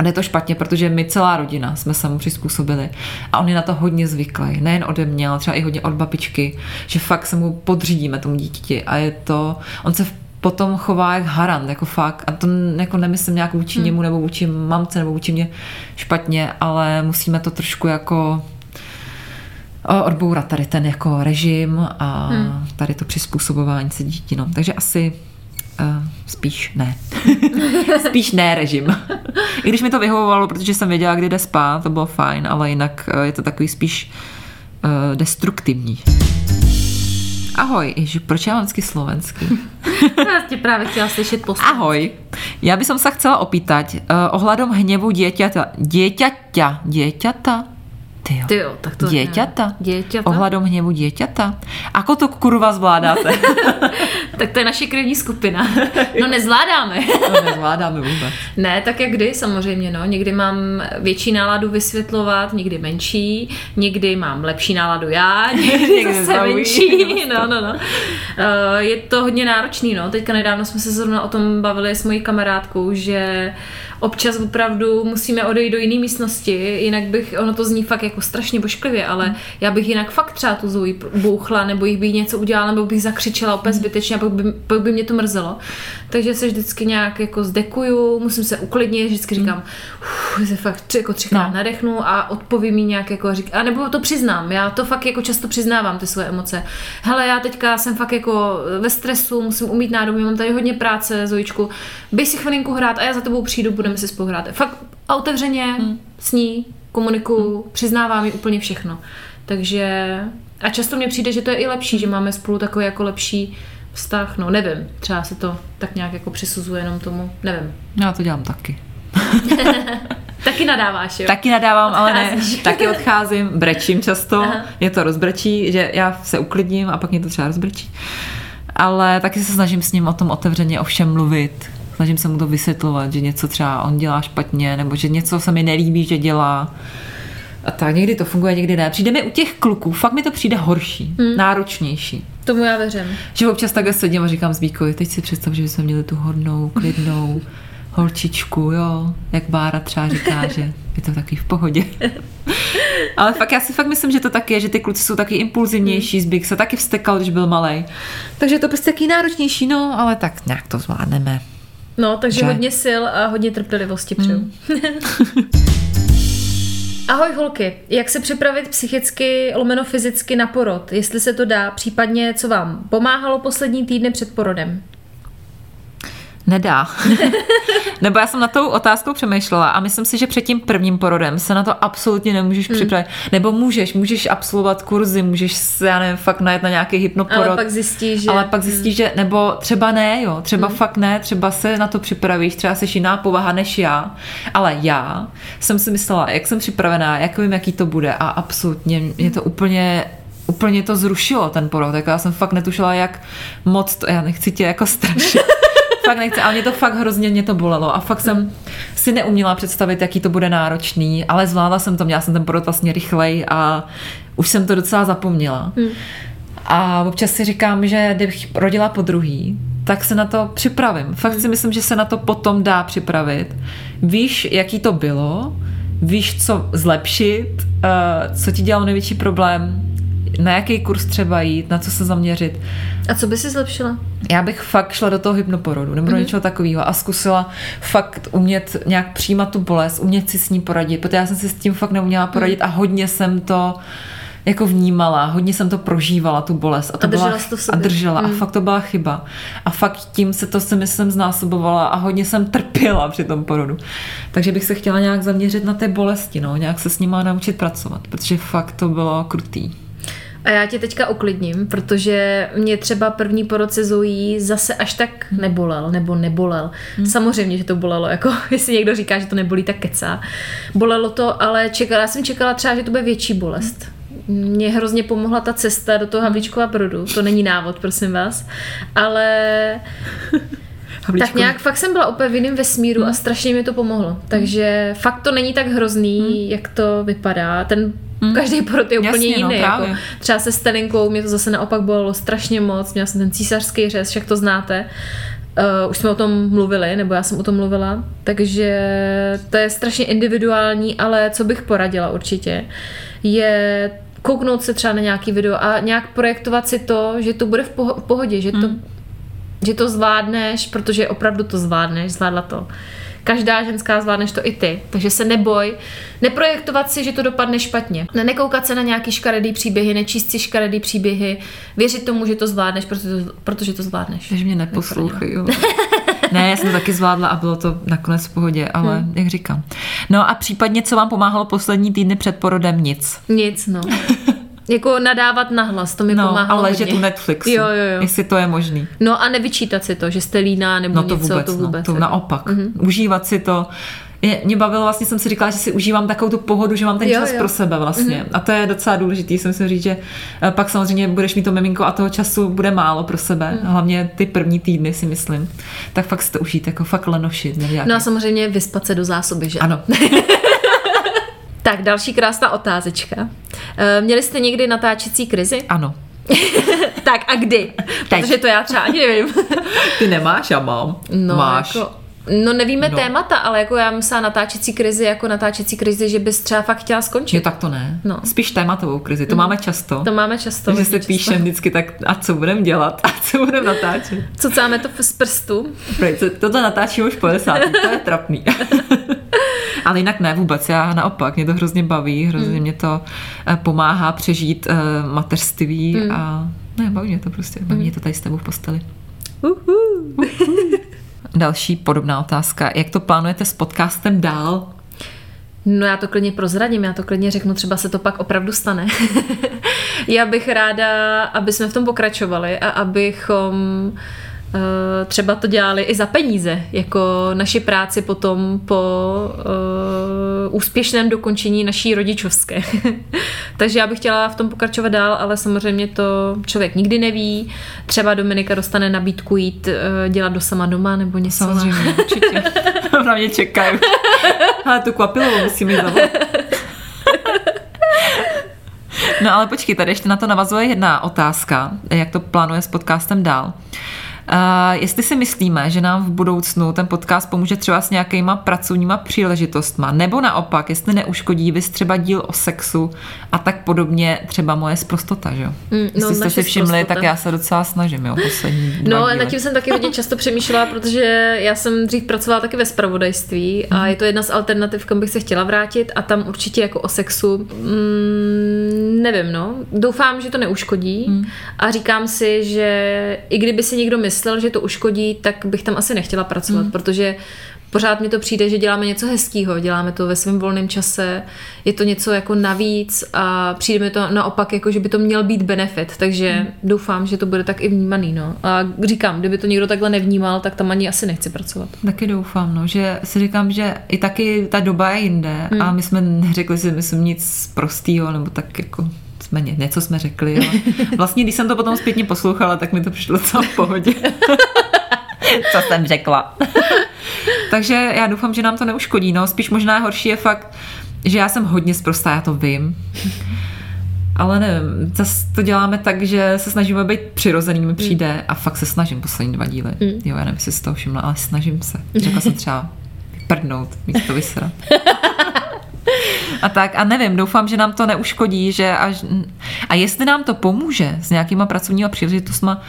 [SPEAKER 1] a je to špatně, protože my celá rodina jsme se mu přizpůsobili a on je na to hodně zvyklý, nejen ode mě, ale třeba i hodně od babičky, že fakt se mu podřídíme tomu dítěti a je to, on se potom chová jak harant, jako fakt. A to jako nemyslím nějak vůči hmm. němu nebo vůči mamce nebo vůči mě špatně, ale musíme to trošku jako odbourat tady ten jako režim a hmm. tady to přizpůsobování se dítí. No. Takže asi Uh, spíš ne. spíš ne režim. I když mi to vyhovovalo, protože jsem věděla, kdy jde spát, to bylo fajn, ale jinak uh, je to takový spíš uh, destruktivní. Ahoj, Ježi, proč já mám vždycky slovenský?
[SPEAKER 2] já tě právě chtěla slyšet po
[SPEAKER 1] Ahoj, já bych se chcela opýtať uh, ohľadom hněvu dieťata. Dieťaťa, dieťata?
[SPEAKER 2] Tyjo. Tyjo, tak to
[SPEAKER 1] Dieťata? Dieťata? Ohľadom hněvu dieťata? Ako to kurva zvládáte?
[SPEAKER 2] tak to je naše krevní skupina. No nezvládáme.
[SPEAKER 1] no nezvládáme vůbec.
[SPEAKER 2] Ne, tak jak kdy samozřejmě, no. Někdy mám větší náladu vysvětlovat, někdy menší, někdy mám lepší náladu já, někdy, někdy zase menší. No, no, no. Uh, je to hodně náročný, no. Teďka nedávno jsme se zrovna o tom bavili s mojí kamarádkou, že občas opravdu musíme odejít do jiné místnosti, jinak bych, ono to zní fakt jako strašně bošklivě, ale mm. já bych jinak fakt třeba tu Zoe bouchla, nebo jich bych něco udělala, nebo bych zakřičela úplně zbytečně a pak by, pak by mě to mrzelo. Takže se vždycky nějak jako zdekuju, musím se uklidnit, vždycky říkám, uf, se fakt tři, jako třikrát no. nadechnu a odpovím mi nějak jako řík, a nebo to přiznám, já to fakt jako často přiznávám, ty svoje emoce. Hele, já teďka jsem fakt jako ve stresu, musím umít nádobí, mám tady hodně práce, Zojičku, běž si chvilinku hrát a já za tebou přijdu, budeme si spolu hrát. Fakt a otevřeně hmm. s ní komunikuju, hmm. přiznávám mi úplně všechno. Takže a často mně přijde, že to je i lepší, že máme spolu takový jako lepší vztah, no nevím, třeba se to tak nějak jako přisuzuje jenom tomu, nevím.
[SPEAKER 1] Já to dělám taky.
[SPEAKER 2] taky nadáváš, jo?
[SPEAKER 1] Taky nadávám, Odcházíš. ale ne. Taky odcházím, brečím často, Aha. mě to rozbrečí, že já se uklidním a pak mě to třeba rozbrečí. Ale taky se snažím s ním o tom otevřeně o všem mluvit. Snažím se mu to vysvětlovat, že něco třeba on dělá špatně, nebo že něco se mi nelíbí, že dělá. A tak někdy to funguje, někdy ne. Přijde mi u těch kluků, fakt mi to přijde horší, hmm. náročnější.
[SPEAKER 2] Tomu já věřím.
[SPEAKER 1] Že občas takhle sedím a říkám Zbíkovi, teď si představ, že bychom měli tu hodnou, klidnou holčičku, jo, jak Bára třeba říká, že je to taky v pohodě. Ale fakt, já si fakt myslím, že to tak je, že ty kluci jsou taky impulzivnější, hmm. Zbík se taky vstekal, když byl malý. Takže to prostě taky náročnější, no, ale tak nějak to zvládneme.
[SPEAKER 2] No, takže že? hodně sil a hodně trpělivosti přeju. Hmm. Ahoj holky, jak se připravit psychicky, lomeno fyzicky na porod, jestli se to dá, případně co vám pomáhalo poslední týdny před porodem?
[SPEAKER 1] Nedá. Nebo já jsem na tou otázkou přemýšlela a myslím si, že před tím prvním porodem se na to absolutně nemůžeš hmm. připravit. Nebo můžeš, můžeš absolvovat kurzy, můžeš se, já nevím, fakt najet na nějaký hypnoporod.
[SPEAKER 2] Ale pak zjistíš, že...
[SPEAKER 1] Ale pak zjistíš, hmm. že, nebo třeba ne, jo, třeba hmm. fakt ne, třeba se na to připravíš, třeba jsi jiná povaha než já. Ale já jsem si myslela, jak jsem připravená, jak vím, jaký to bude a absolutně mě to úplně úplně to zrušilo ten porod, jako já jsem fakt netušila, jak moc to, já nechci tě jako strašit, fakt nechci, ale mě to fakt hrozně mě to bolelo a fakt jsem si neuměla představit, jaký to bude náročný, ale zvládla jsem to, měla jsem ten porod vlastně rychlej a už jsem to docela zapomněla. Hmm. A občas si říkám, že kdybych rodila po druhý, tak se na to připravím. Fakt si hmm. myslím, že se na to potom dá připravit. Víš, jaký to bylo, víš, co zlepšit, uh, co ti dělalo největší problém, na jaký kurz třeba jít, na co se zaměřit.
[SPEAKER 2] A co by si zlepšila?
[SPEAKER 1] Já bych fakt šla do toho hypnoporodu nebo mm-hmm. do mhm. něčeho takového a zkusila fakt umět nějak přijímat tu bolest, umět si s ní poradit, protože já jsem si s tím fakt neuměla poradit mm. a hodně jsem to jako vnímala, hodně jsem to prožívala, tu bolest. A, to
[SPEAKER 2] A držela
[SPEAKER 1] byla,
[SPEAKER 2] to v
[SPEAKER 1] a
[SPEAKER 2] sobě.
[SPEAKER 1] držela. A fakt to byla chyba. A fakt tím se to si myslím znásobovala a hodně jsem trpěla při tom porodu. Takže bych se chtěla nějak zaměřit na ty bolesti, no, nějak se s nima naučit pracovat, protože fakt to bylo krutý.
[SPEAKER 2] A já tě teďka uklidním, protože mě třeba první porod se Zoí zase až tak nebolel, nebo nebolel. Hmm. Samozřejmě, že to bolelo, jako jestli někdo říká, že to nebolí, tak kecá. Bolelo to, ale čekala, já jsem čekala třeba, že to bude větší bolest. Mě hrozně pomohla ta cesta do toho Havlíčkova brodu. To není návod, prosím vás. Ale tak nějak fakt jsem byla úplně v jiném vesmíru a strašně mi to pomohlo. Takže fakt to není tak hrozný, jak to vypadá. Ten každý porod je úplně
[SPEAKER 1] Jasně, no,
[SPEAKER 2] jiný. jako
[SPEAKER 1] právě.
[SPEAKER 2] třeba se Stelinkou mě to zase naopak bolelo strašně moc. Měla jsem ten císařský řez, však to znáte. Uh, už jsme o tom mluvili, nebo já jsem o tom mluvila, takže to je strašně individuální, ale co bych poradila určitě, je kouknout se třeba na nějaký video a nějak projektovat si to, že to bude v poho- v pohodě, že to, že to zvládneš, protože opravdu to zvládneš, zvládla to. Každá ženská zvládneš to i ty, takže se neboj. Neprojektovat si, že to dopadne špatně. Ne, nekoukat se na nějaký škaredý příběhy, nečíst si škaredý příběhy, věřit tomu, že to zvládneš, protože to, protože to zvládneš.
[SPEAKER 1] Takže mě neposlouchej. ne, já jsem to taky zvládla a bylo to nakonec v pohodě, ale hmm. jak říkám. No a případně, co vám pomáhalo poslední týdny před porodem? Nic.
[SPEAKER 2] Nic, no. jako nadávat nahlas, to mi
[SPEAKER 1] No,
[SPEAKER 2] pomáhalo
[SPEAKER 1] ale ležet
[SPEAKER 2] hodně.
[SPEAKER 1] u Netflixu.
[SPEAKER 2] Jo, jo, jo.
[SPEAKER 1] Jestli to je možný.
[SPEAKER 2] No a nevyčítat si to, že jste líná nebo
[SPEAKER 1] No to
[SPEAKER 2] něco,
[SPEAKER 1] vůbec,
[SPEAKER 2] to vůbec.
[SPEAKER 1] no, to naopak. Mm-hmm. Užívat si to. Je, mě bavilo, vlastně jsem si říkala, že si užívám takovou tu pohodu, že mám ten
[SPEAKER 2] Jo,
[SPEAKER 1] čas
[SPEAKER 2] jo.
[SPEAKER 1] pro sebe vlastně. Mm-hmm. A to je docela důležitý, si musím říct, že eh, pak samozřejmě budeš mít to miminko a toho času bude málo pro sebe. Mm. Hlavně ty první týdny si myslím. Tak fakt si to užít, jako fakt lenošit.
[SPEAKER 2] No a samozřejmě vyspat se do zásoby, že?
[SPEAKER 1] Ano.
[SPEAKER 2] Tak, další krásná otázečka. Eh, Měli jste někdy natáčecí krizi?
[SPEAKER 1] ano.
[SPEAKER 2] tak a kdy?
[SPEAKER 1] Teď.
[SPEAKER 2] Protože to já třeba ani nevím.
[SPEAKER 1] Ty nemáš, já mám.
[SPEAKER 2] No,
[SPEAKER 1] Máš.
[SPEAKER 2] Jako, no nevíme
[SPEAKER 1] No.
[SPEAKER 2] no. témata, ale jako já myslela natáčecí krizi jako natáčecí krizi, že bys třeba fakt chtěla skončit.
[SPEAKER 1] Jo, tak to ne.
[SPEAKER 2] No.
[SPEAKER 1] Spíš tématovou krizi. To máme často.
[SPEAKER 2] To máme často. Hodně
[SPEAKER 1] se
[SPEAKER 2] často.
[SPEAKER 1] píšem vždycky tak, a co budeme dělat, a co budeme natáčet.
[SPEAKER 2] Cucáme to z prstu.
[SPEAKER 1] Prej, to- Tohle natáčím už to je trapný. Ale jinak ne vůbec, já naopak, mě to hrozně baví, hrozně
[SPEAKER 2] Hmm.
[SPEAKER 1] mě to eh, pomáhá přežít eh, mateřství
[SPEAKER 2] Hmm.
[SPEAKER 1] a ne, baví mě to prostě, baví mě to tady s tebou v posteli.
[SPEAKER 2] Uhu.
[SPEAKER 1] Další podobná otázka, jak to plánujete s podcastem dál?
[SPEAKER 2] No já to klidně prozradím, já to klidně řeknu, třeba se to pak opravdu stane. já bych ráda, aby jsme v tom pokračovali a abychom eh, třeba to dělali i za peníze, jako naši práci potom po uh, úspěšném dokončení naší rodičovské. Takže já bych chtěla v tom pokračovat dál, ale samozřejmě to člověk nikdy neví. Třeba Dominika dostane nabídku jít eh, dělat do sama doma nebo něco.
[SPEAKER 1] Samozřejmě, určitě. Na mě čekají. Ale tu kvapilovou musím jít zavolat. No ale počkej, tady ještě na to navazuje jedna otázka, jak to plánuje s podcastem dál. Uh, jestli si myslíme, že nám v budoucnu ten podcast pomůže třeba s nějakýma pracovníma příležitostma, nebo naopak, jestli neuškodí vys třeba díl o sexu a tak podobně, třeba moje sprostota, že jo?
[SPEAKER 2] Mm, no,
[SPEAKER 1] jestli jste si všimli,
[SPEAKER 2] sprostota.
[SPEAKER 1] tak já se docela snažím, jo, poslední
[SPEAKER 2] No,
[SPEAKER 1] díly.
[SPEAKER 2] nad tím jsem taky hodně často přemýšlela, protože já jsem dřív pracovala taky ve spravodajství a je to jedna z alternativ, kam bych se chtěla vrátit a tam určitě jako o sexu mm, nevím, no. Doufám, že to neuškodí. A říkám si, že i kdyby si někdo myslel, že to uškodí, tak bych tam asi nechtěla pracovat, protože Pořád mi to přijde, že děláme něco hezkého, děláme to ve svém volném čase, je to něco jako navíc a přijde mi to naopak, jako že by to měl být benefit, takže hmm. doufám, že to bude tak i vnímaný. No. A říkám, kdyby to někdo takhle nevnímal, tak tam ani asi nechci pracovat.
[SPEAKER 1] Taky doufám, no, že si říkám, že i taky ta doba je jinde
[SPEAKER 2] Hmm.
[SPEAKER 1] a my jsme neřekli si, myslím, nic prostýho, nebo tak jako jsme ně, něco jsme řekli, ale vlastně, když jsem to potom zpětně poslouchala, tak mi to přišlo docela v pohodě. Co jsem řekla. Takže já doufám, že nám to neuškodí. No, spíš možná horší je fakt, že já jsem hodně zprostá, já to vím. Ale nevím, zase to děláme tak, že se snažíme být přirozený, mi přijde a fakt se snažím poslední dva díly.
[SPEAKER 2] Mm.
[SPEAKER 1] Jo, já nevím, jestli si to všimla, ale snažím se. Řekla jsem třeba vyprdnout, místo vysrat. A tak, a nevím, doufám, že nám to neuškodí, že až... A jestli nám to pomůže s nějakýma pracovníma příležitostma,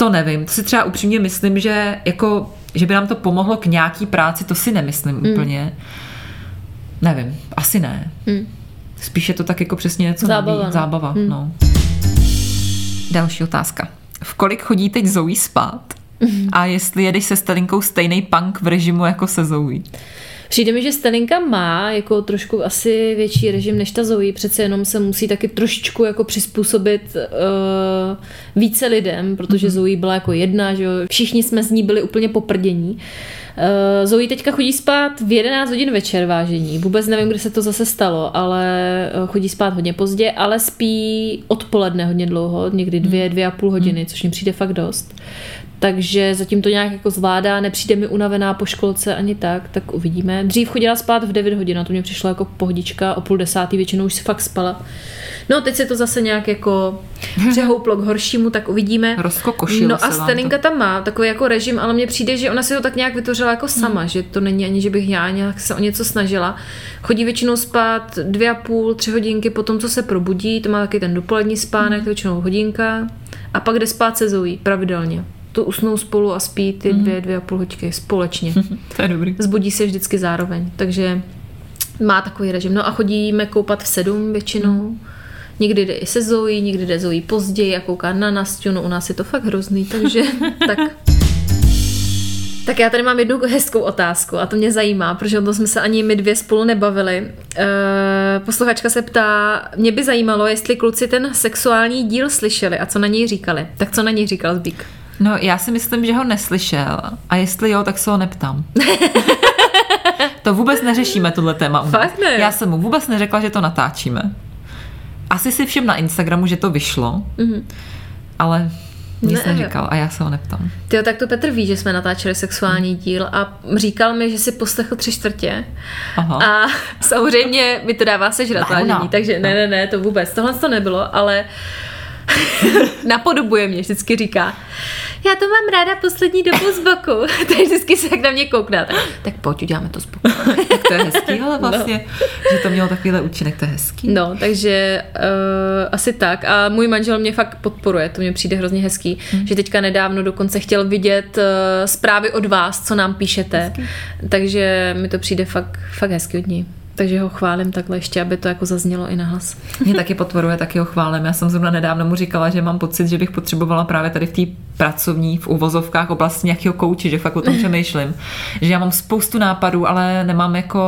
[SPEAKER 1] to nevím. To si třeba upřímně myslím, že jako, že by nám to pomohlo k nějaký práci, to si nemyslím mm. úplně. Nevím, asi ne.
[SPEAKER 2] Mm.
[SPEAKER 1] Spíš je to tak jako přesně něco
[SPEAKER 2] Zábava,
[SPEAKER 1] nový.
[SPEAKER 2] no.
[SPEAKER 1] Zábava, no. Další otázka. V kolik chodí teď Zoe spát? A jestli jedeš se Stelinkou stejný punk v režimu jako se Zoe?
[SPEAKER 2] Přijde mi, že Stelinka má jako trošku asi větší režim než ta Zoe, přece jenom se musí taky trošičku jako přizpůsobit uh, více lidem, protože mm-hmm. Zoe byla jako jedna, že jo? všichni jsme z ní byli úplně poprdění. Uh, Zoe teďka chodí spát v 11 hodin večer vážení. Vůbec nevím, kdy se to zase stalo, ale eh, chodí spát hodně pozdě, ale spí odpoledne hodně dlouho, někdy dvě, dvě a půl hodiny, což mi přijde fakt dost. Takže zatím to nějak jako zvládá, nepřijde mi unavená po školce ani tak, tak uvidíme. Dřív chodila spát v 9 hodin, a to mě přišlo jako pohodička, o půl desátý většinou už si fakt spala. No teď se to zase nějak jako přehouplo k horšímu, tak uvidíme.
[SPEAKER 1] Rozkokošilo
[SPEAKER 2] No a
[SPEAKER 1] vám
[SPEAKER 2] Stelinka tam má takový jako režim, ale mně přijde, že ona si to tak nějak vytvořila jako sama, že to není ani, že bych já nějak se o něco snažila. Chodí většinou spát dvě a půl, tři hodinky po tom, co se probudí, to má taky ten dopolední spánek, to je většinou hodinka a pak jde spát se Zoe pravidelně. To usnou spolu a spí ty dvě, dvě a půl hodinky společně.
[SPEAKER 1] To je dobrý.
[SPEAKER 2] Zbudí se vždycky zároveň, takže má takový režim. No a chodíme koupat v sedm většinou. Někdy jde i se Zoe, někdy jde Zoe později a kouká na Nastю, no u nás je to fakt hrozný, takže tak. Tak já tady mám jednu hezkou otázku a to mě zajímá, protože o tom jsme se ani my dvě spolu nebavili. E, posluchačka se ptá, mě by zajímalo, jestli kluci ten sexuální díl slyšeli a co na něj říkali. Tak co na něj říkal Zbík?
[SPEAKER 1] No, já si myslím, že ho neslyšel. A jestli jo, tak se ho neptám. to vůbec neřešíme, tohle téma.
[SPEAKER 2] Fakt ne?
[SPEAKER 1] Já jsem mu vůbec neřekla, že to natáčíme. Asi si všim na Instagramu, že to vyšlo,
[SPEAKER 2] Mhm.
[SPEAKER 1] ale nic
[SPEAKER 2] Ne,
[SPEAKER 1] neříkal a já se ho neptám.
[SPEAKER 2] Ty tak to Petr ví, že jsme natáčeli sexuální díl a říkal mi, že si poslechl tři čtvrtě.
[SPEAKER 1] Aha.
[SPEAKER 2] A samozřejmě mi to dává sežrat vážení, takže ne, ne, ne, to vůbec. Tohle to nebylo, ale napodobuje mě, vždycky říká, já to mám ráda poslední dobu z boku. tak vždycky se jak na mě koukne. Tak, tak pojď, uděláme to z boku.
[SPEAKER 1] tak to je hezký, ale vlastně, že to mělo takovýhle účinek, to je hezký.
[SPEAKER 2] No, takže uh, asi tak. A můj manžel mě fakt podporuje, to mě přijde hrozně hezký, hmm. že teďka nedávno dokonce chtěl vidět uh, zprávy od vás, co nám píšete. Hezký. Takže mi to přijde fakt, fakt hezky od ní. Takže ho chválím takhle ještě, aby to jako zaznělo i na hlas.
[SPEAKER 1] Mě taky podporuje, taky ho chválím. Já jsem zrovna nedávno mu říkala, že mám pocit, že bych potřebovala právě tady v té pracovní, v uvozovkách oblasti nějakého kouče, že fakt o tom přemýšlím. Že já mám spoustu nápadů, ale nemám jako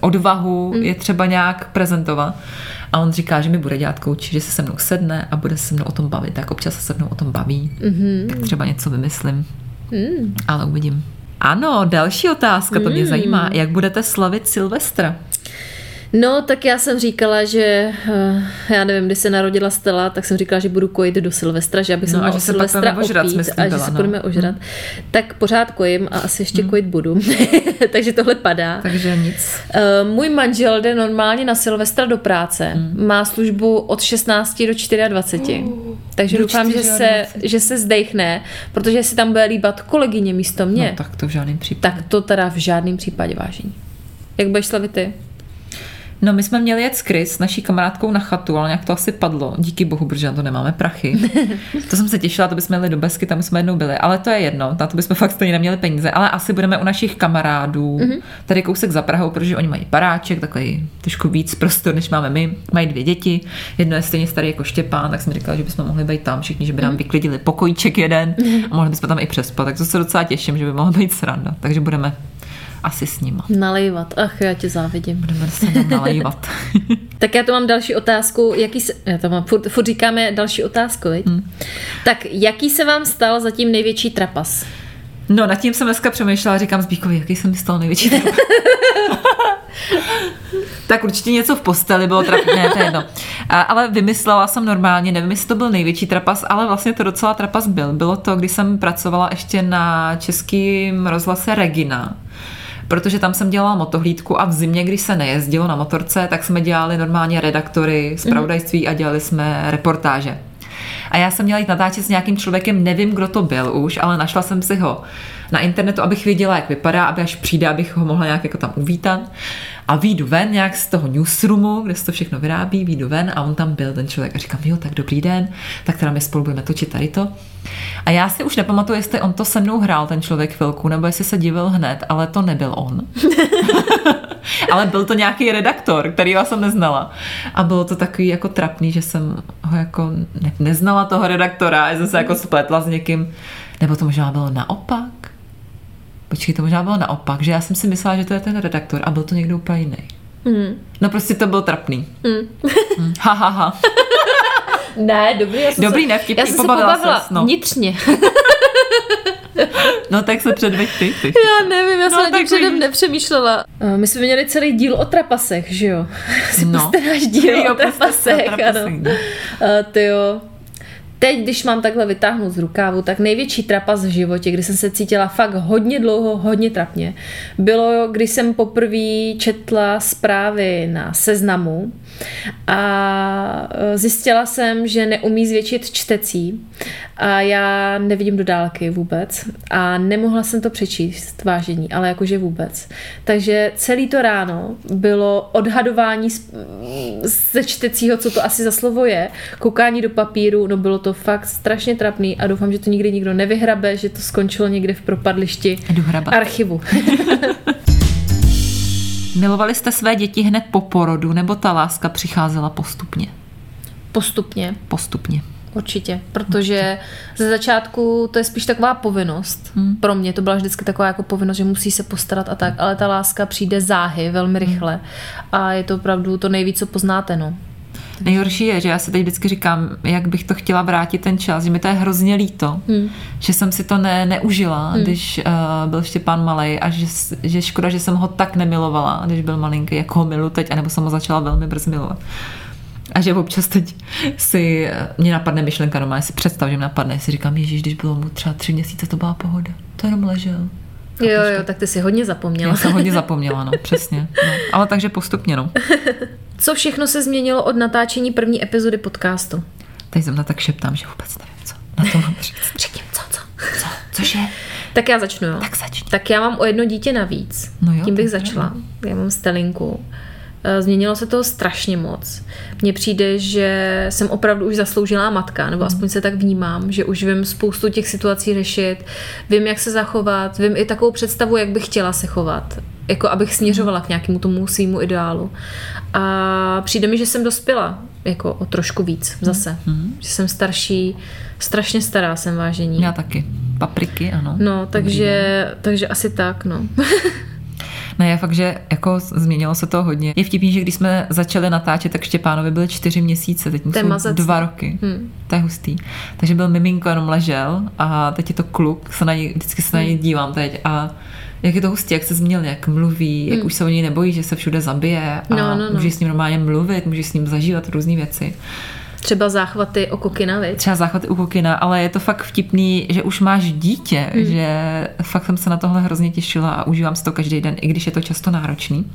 [SPEAKER 1] odvahu je třeba nějak prezentovat. A on říká, že mi bude dělat kouči, že se se mnou sedne a bude se mnou o tom bavit. Tak občas se se mnou o tom baví. Mm-hmm. Tak třeba něco vymyslím. Mm. Ale uvidím. Ano, další otázka, to mě
[SPEAKER 2] Mm.
[SPEAKER 1] zajímá. Jak budete slavit Silvestra?
[SPEAKER 2] No, tak já jsem říkala, že eh, já nevím, kdy se narodila Stella, tak jsem říkala, že budu kojit do Silvestra, že abych se
[SPEAKER 1] No
[SPEAKER 2] mohla
[SPEAKER 1] se pak
[SPEAKER 2] Silvestra
[SPEAKER 1] ožrat,
[SPEAKER 2] opít
[SPEAKER 1] tím
[SPEAKER 2] a že
[SPEAKER 1] byla,
[SPEAKER 2] se
[SPEAKER 1] no.
[SPEAKER 2] budeme ožrat. Tak pořád kojím a asi ještě kojit budu. Takže tohle padá.
[SPEAKER 1] Takže nic.
[SPEAKER 2] Eh, Můj manžel jde normálně na Silvestra do práce. Má službu od 16 do 24. Takže
[SPEAKER 1] Do
[SPEAKER 2] doufám, že se,
[SPEAKER 1] 24.
[SPEAKER 2] že se zdechne, protože si tam bude líbat kolegyně místo mě.
[SPEAKER 1] No tak to v žádném případě.
[SPEAKER 2] tak to teda v žádném případě vážení. Jak budeš slavit ty?
[SPEAKER 1] No my jsme měli jet s Chris, s naší kamarádkou na chatu, ale nějak to asi padlo. Díky bohu, protože na to nemáme prachy. to jsem se těšila, to bychom jeli do Besky, tam jsme jednou byli, ale to je jedno, na to bychom fakt stejně neměli peníze, ale asi budeme u našich kamarádů, mm-hmm. tady kousek za Prahou, protože oni mají baráček, takový trošku víc prostor, než máme my, mají dvě děti, jedno je stejně starý jako Štěpán, tak jsem říkala, že bychom mohli být tam všichni, že by nám vyklidili pokojíček jeden. A mohli bychom tam i přespat, tak to se docela těším, že by mohla být sranda, takže budeme asi s nima.
[SPEAKER 2] Nalejvat. Ach, já tě závidím.
[SPEAKER 1] Budeme se tam nalejvat.
[SPEAKER 2] Tak já tu mám další otázku. Jaký se, já to mám, furt, furt říkáme další otázku, viď? Hmm. Tak jaký se vám stal zatím největší trapas?
[SPEAKER 1] No, nad tím jsem dneska přemýšlela, říkám Zbíkovi, jaký jsem mi stal největší trapas. tak určitě něco v posteli bylo trapné, to je jedno. A, ale vymyslela jsem normálně, nevím, jestli to byl největší trapas, ale vlastně to docela trapas byl. Bylo to, když jsem pracovala ještě na českým rozhlase Regina, protože tam jsem dělala motohlídku a v zimě, když se nejezdilo na motorce, tak jsme dělali normálně redaktory z pravodajství a dělali jsme reportáže. A já jsem měla jít natáčet s nějakým člověkem, nevím, kdo to byl už, ale našla jsem si ho na internetu, abych věděla, jak vypadá, aby až přijde, abych ho mohla nějak jako tam uvítat. A výjdu ven nějak z toho newsroomu, kde se to všechno vyrábí, výjdu ven a on tam byl ten člověk a říkám, jo, tak dobrý den, tak teda my spolu budeme točit tady to. A já si už nepamatuju, jestli on to se mnou hrál, ten člověk chvilku, nebo jestli se divil hned, ale to nebyl on. Ale byl to nějaký redaktor, který já jsem neznala. A bylo to takový jako trapný, že jsem ho jako ne, neznala toho redaktora, já jsem se jako spletla s někým. Nebo to možná bylo naopak? Počkej, to možná bylo naopak, že já jsem si myslela, že to je ten redaktor a byl to někdo úplně jiný.
[SPEAKER 2] Hmm.
[SPEAKER 1] No prostě to byl trapný.
[SPEAKER 2] Hmm.
[SPEAKER 1] Ha, ha, ha.
[SPEAKER 2] Ne, dobrý, já jsem
[SPEAKER 1] Dobrý,
[SPEAKER 2] se,
[SPEAKER 1] ne, vtipný,
[SPEAKER 2] já jsem se
[SPEAKER 1] pobavila
[SPEAKER 2] pobavila
[SPEAKER 1] ses, no.
[SPEAKER 2] vnitřně.
[SPEAKER 1] No tak se předveď ty. ty.
[SPEAKER 2] Já nevím, já jsem
[SPEAKER 1] No,
[SPEAKER 2] no,
[SPEAKER 1] tak
[SPEAKER 2] tím předem nepřemýšlela. Uh, my jsme měli celý díl o trapasech, že jo? Si
[SPEAKER 1] No.
[SPEAKER 2] no. náš díl
[SPEAKER 1] Jo,
[SPEAKER 2] o
[SPEAKER 1] prostě
[SPEAKER 2] trapasech,
[SPEAKER 1] o trapasech,
[SPEAKER 2] ano.
[SPEAKER 1] no.
[SPEAKER 2] Uh, ty jo. Teď, když mám takhle vytáhnout z rukávu, tak největší trapas v životě, kdy jsem se cítila fakt hodně dlouho, hodně trapně, bylo, když jsem poprvé četla zprávy na seznamu a e, zjistila jsem, že neumí zvětšit čtecí a já nevidím do dálky vůbec a nemohla jsem to přečíst vážení, ale jakože vůbec. Takže celý to ráno bylo odhadování z- ze čtecího, co to asi za slovo je, koukání do papíru, no bylo to fakt strašně trapný a doufám, že to nikdy nikdo nevyhrabe, že to skončilo někde v propadlišti archivu.
[SPEAKER 1] Milovali jste své děti hned po porodu, nebo ta láska přicházela postupně?
[SPEAKER 2] Postupně.
[SPEAKER 1] Postupně.
[SPEAKER 2] Určitě, protože ze začátku to je spíš taková povinnost. Hmm. Pro mě to byla vždycky taková jako povinnost, že musí se postarat a tak, ale ta láska přijde záhy velmi rychle a je to opravdu to nejvíc, co poznáte, no.
[SPEAKER 1] Nejhorší je, že já se teď vždycky říkám, jak bych to chtěla vrátit ten čas, že mi to je hrozně líto,
[SPEAKER 2] Hmm.
[SPEAKER 1] že jsem si to ne, neužila, hmm. když uh, byl Štěpán malej a že, že škoda, že jsem ho tak nemilovala, když byl malinký, jako ho milu teď, anebo jsem ho začala velmi brzy milovat. A že občas teď si, eh, mě napadne myšlenka doma, si představ, že mi napadne, si říkám, ježíš, když bylo mu třeba tři měsíce, to byla pohoda. To jenom ležel.
[SPEAKER 2] Jo, jo, tak ty si hodně zapomněla.
[SPEAKER 1] Já jsem hodně zapomněla, no, přesně. No. Ale takže postupně, no.
[SPEAKER 2] Co všechno se změnilo od natáčení první epizody podcastu?
[SPEAKER 1] Teď zrovna tak šeptám, že vůbec nevím, co. Na to mám říct.
[SPEAKER 2] Řekni, co, co?
[SPEAKER 1] Co? Cože?
[SPEAKER 2] Tak já začnu, jo.
[SPEAKER 1] Tak začni.
[SPEAKER 2] Tak já mám o jedno dítě navíc.
[SPEAKER 1] No jo,
[SPEAKER 2] Tím bych začala. Já mám stelinku. Eh, Změnilo se toho strašně moc. Mně přijde, že jsem opravdu už zasloužilá matka, nebo aspoň se tak vnímám, že už vím spoustu těch situací řešit, vím, jak se zachovat, vím i takovou představu, jak bych chtěla se chovat, jako abych směřovala k nějakému tomu svýmu ideálu. A přijde mi, že jsem dospěla jako o trošku víc zase. Že jsem starší, strašně stará jsem vážení.
[SPEAKER 1] Já taky. Papriky, ano.
[SPEAKER 2] No, takže, takže asi tak, no.
[SPEAKER 1] Ne, fakt, že jako změnilo se to hodně. Je vtipný, že když jsme začali natáčet, tak Štěpánovi byly čtyři měsíce, teď mu jsou
[SPEAKER 2] mazec.
[SPEAKER 1] dva roky.
[SPEAKER 2] Hmm.
[SPEAKER 1] To je hustý. Takže byl miminko, jenom ležel a teď je to kluk, se na něj, vždycky se na něj dívám teď a jak je to hustý, jak se změnil, jak mluví, jak už se o něj nebojí, že se všude zabije a
[SPEAKER 2] No, no, no.
[SPEAKER 1] můžeš s ním normálně mluvit, můžeš s ním zažívat různé věci.
[SPEAKER 2] Třeba záchvaty o kokina, viď?
[SPEAKER 1] třeba záchvaty u kokina, ale je to fakt vtipný, že už máš dítě, hmm. že fakt jsem se na tohle hrozně těšila a užívám si to každý den, i když je to často náročný.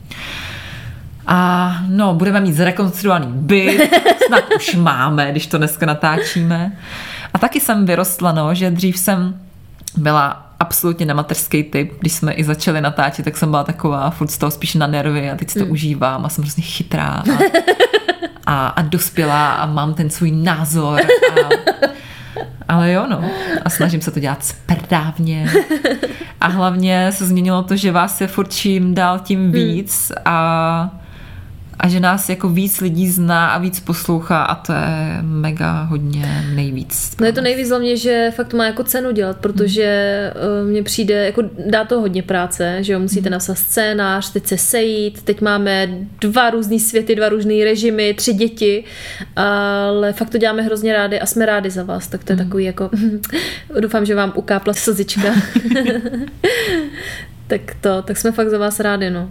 [SPEAKER 1] A no, budeme mít zrekonstruovaný byt, snad už máme, když to dneska natáčíme. A taky jsem vyrostla, no, že dřív jsem byla absolutně nematerský typ. Když jsme i začali natáčet, tak jsem byla taková furt z toho spíš na nervy a teď si to
[SPEAKER 2] Hmm.
[SPEAKER 1] užívám a jsem hrozně chytrá a, a, a dospělá a mám ten svůj názor. A, ale jo, no. A snažím se to dělat správně. A hlavně se změnilo to, že vás je furt čím dál
[SPEAKER 2] Hmm.
[SPEAKER 1] tím víc a, a že nás jako víc lidí zná a víc poslouchá a to je mega hodně nejvíc.
[SPEAKER 2] No je to nejvíc hlavně, že fakt má jako cenu dělat, protože eh, mně přijde, jako dá to hodně práce, že jo, musíte napsat scénář, teď se sejít, teď máme dva různý světy, dva různý režimy, tři děti, ale fakt to děláme hrozně rádi a jsme rádi za vás, tak to je takový jako, doufám, že vám ukápla slzička. tak to, tak jsme fakt za vás rádi, no.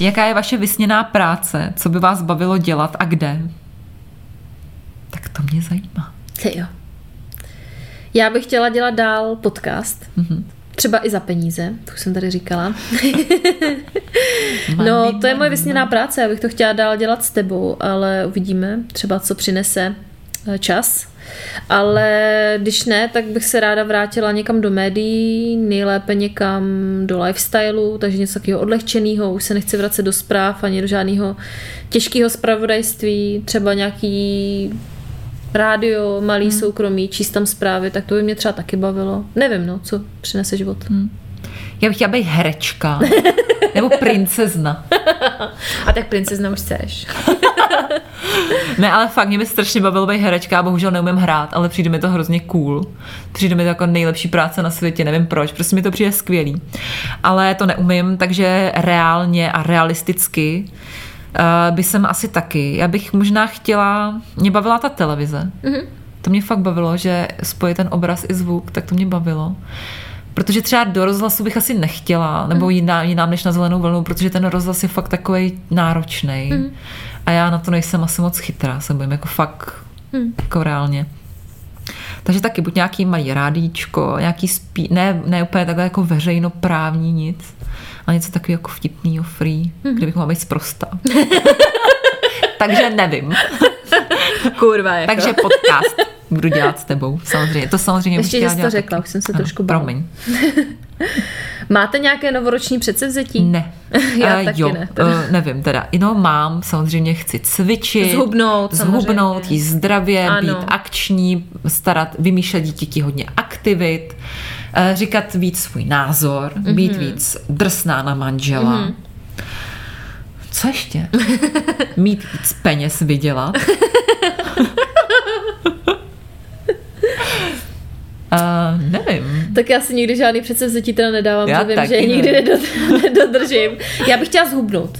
[SPEAKER 1] Jaká je vaše vysněná práce? Co by vás bavilo dělat a kde? Tak to mě zajímá.
[SPEAKER 2] Ty jo. Já bych chtěla dělat dál podcast.
[SPEAKER 1] Mhm.
[SPEAKER 2] Třeba i za peníze, to už jsem tady říkala. No, to je moje vysněná práce, já bych to chtěla dál dělat s tebou, ale uvidíme, třeba co přinese eh, čas. Ale když ne, tak bych se ráda vrátila někam do médií, nejlépe někam do lifestylu, takže něco takového odlehčeného, už se nechci vracet do zpráv ani do žádného těžkého zpravodajství, třeba nějaký rádio, malý hmm. soukromí, číst tam zprávy, tak to by mě třeba taky bavilo. Nevím, no, co přinese život. Hmm.
[SPEAKER 1] Já bych chtěla být herečka. Nebo princezna.
[SPEAKER 2] A tak princezna už chceš.
[SPEAKER 1] Ne, ale fakt, mě by strašně bavilo být herečka, a bohužel neumím hrát, ale přijde mi to hrozně cool. Přijde mi to jako nejlepší práce na světě, nevím proč, prostě mi to přijde skvělý. Ale to neumím, takže reálně a realisticky uh, by jsem asi taky. Já bych možná chtěla, mě bavila ta televize. Mm-hmm. To mě fakt bavilo, že spojit ten obraz i zvuk, tak to mě bavilo. Protože třeba do rozhlasu bych asi nechtěla, nebo jiná, jinám než na zelenou vlnu, protože ten rozhlas je fakt takový náročný. Mm. A já na to nejsem asi moc chytrá, se bojím jako fakt, mm. jako reálně. Takže taky buď nějaký mají rádíčko, nějaký spí, ne, ne úplně takhle jako veřejnoprávní nic, ale něco takového jako vtipného, free, mm. kde bych mohla být zprostá. Takže nevím.
[SPEAKER 2] Kurva, jako.
[SPEAKER 1] Takže podcast budu dělat s tebou, samozřejmě. To samozřejmě
[SPEAKER 2] Ještě, že jsi to řekla, už jsem se trošku bála.
[SPEAKER 1] Promiň.
[SPEAKER 2] Máte nějaké novoroční předsevzetí?
[SPEAKER 1] Ne.
[SPEAKER 2] Já
[SPEAKER 1] Eh,
[SPEAKER 2] taky
[SPEAKER 1] jo,
[SPEAKER 2] ne, teda.
[SPEAKER 1] eh, nevím teda. No mám, samozřejmě chci cvičit.
[SPEAKER 2] Zhubnout,
[SPEAKER 1] Zhubnout,
[SPEAKER 2] samozřejmě.
[SPEAKER 1] jíst zdravě,
[SPEAKER 2] Ano.
[SPEAKER 1] být akční, starat, vymýšlet díky hodně aktivit, eh, říkat víc svůj názor,
[SPEAKER 2] Mhm.
[SPEAKER 1] být víc drsná na manžela. Co ještě? Mít víc peněz vydělat. Uh, nevím.
[SPEAKER 2] Tak já si nikdy žádný předsevzetí teda nedávám,
[SPEAKER 1] Já
[SPEAKER 2] že vím, že je
[SPEAKER 1] ne.
[SPEAKER 2] nikdy nedod- nedodržím. Já bych chtěla zhubnout.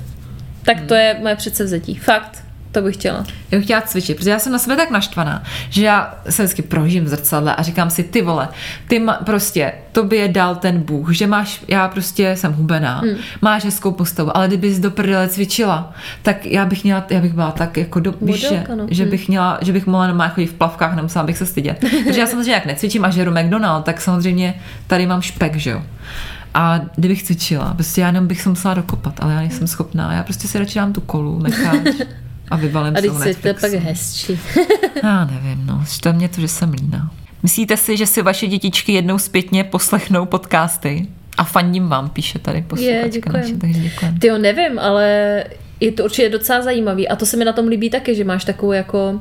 [SPEAKER 2] Tak to je moje předsevzetí. Fakt. To bych chtěla.
[SPEAKER 1] Já bych chtěla cvičit, protože já jsem na sebe tak naštvaná, že já se vždycky prožím v zrcadle a říkám si, ty vole, ty ma, prostě, tobě dal ten Bůh, že máš, já prostě jsem hubená, hmm. máš hezkou postavu, ale kdybys do prdele cvičila, tak já bych měla, já bych byla tak jako do, víš, že,
[SPEAKER 2] Modelka, no.
[SPEAKER 1] že
[SPEAKER 2] Hmm.
[SPEAKER 1] bych měla, že bych mohla normálně chodit v plavkách, nemusela bych se stydět. protože já samozřejmě jak necvičím a žeru McDonald, tak samozřejmě tady mám špek, že jo. A kdybych cvičila, prostě já jenom bych se musela dokopat, ale já nejsem schopná. Já prostě si radši dám tu kolu, necháč a vyvalím
[SPEAKER 2] A
[SPEAKER 1] se
[SPEAKER 2] když
[SPEAKER 1] u
[SPEAKER 2] se to je
[SPEAKER 1] Netflixu.
[SPEAKER 2] pak hezčí.
[SPEAKER 1] Já nevím, no. Štve mě to, že jsem líná. Myslíte si, že si vaše dětičky jednou zpětně poslechnou podcasty? A fandím vám, píše tady posluchačka naše, takže děkujem.
[SPEAKER 2] Ty jo, nevím, ale je to určitě docela zajímavý. A to se mi na tom líbí taky, že máš takovou jako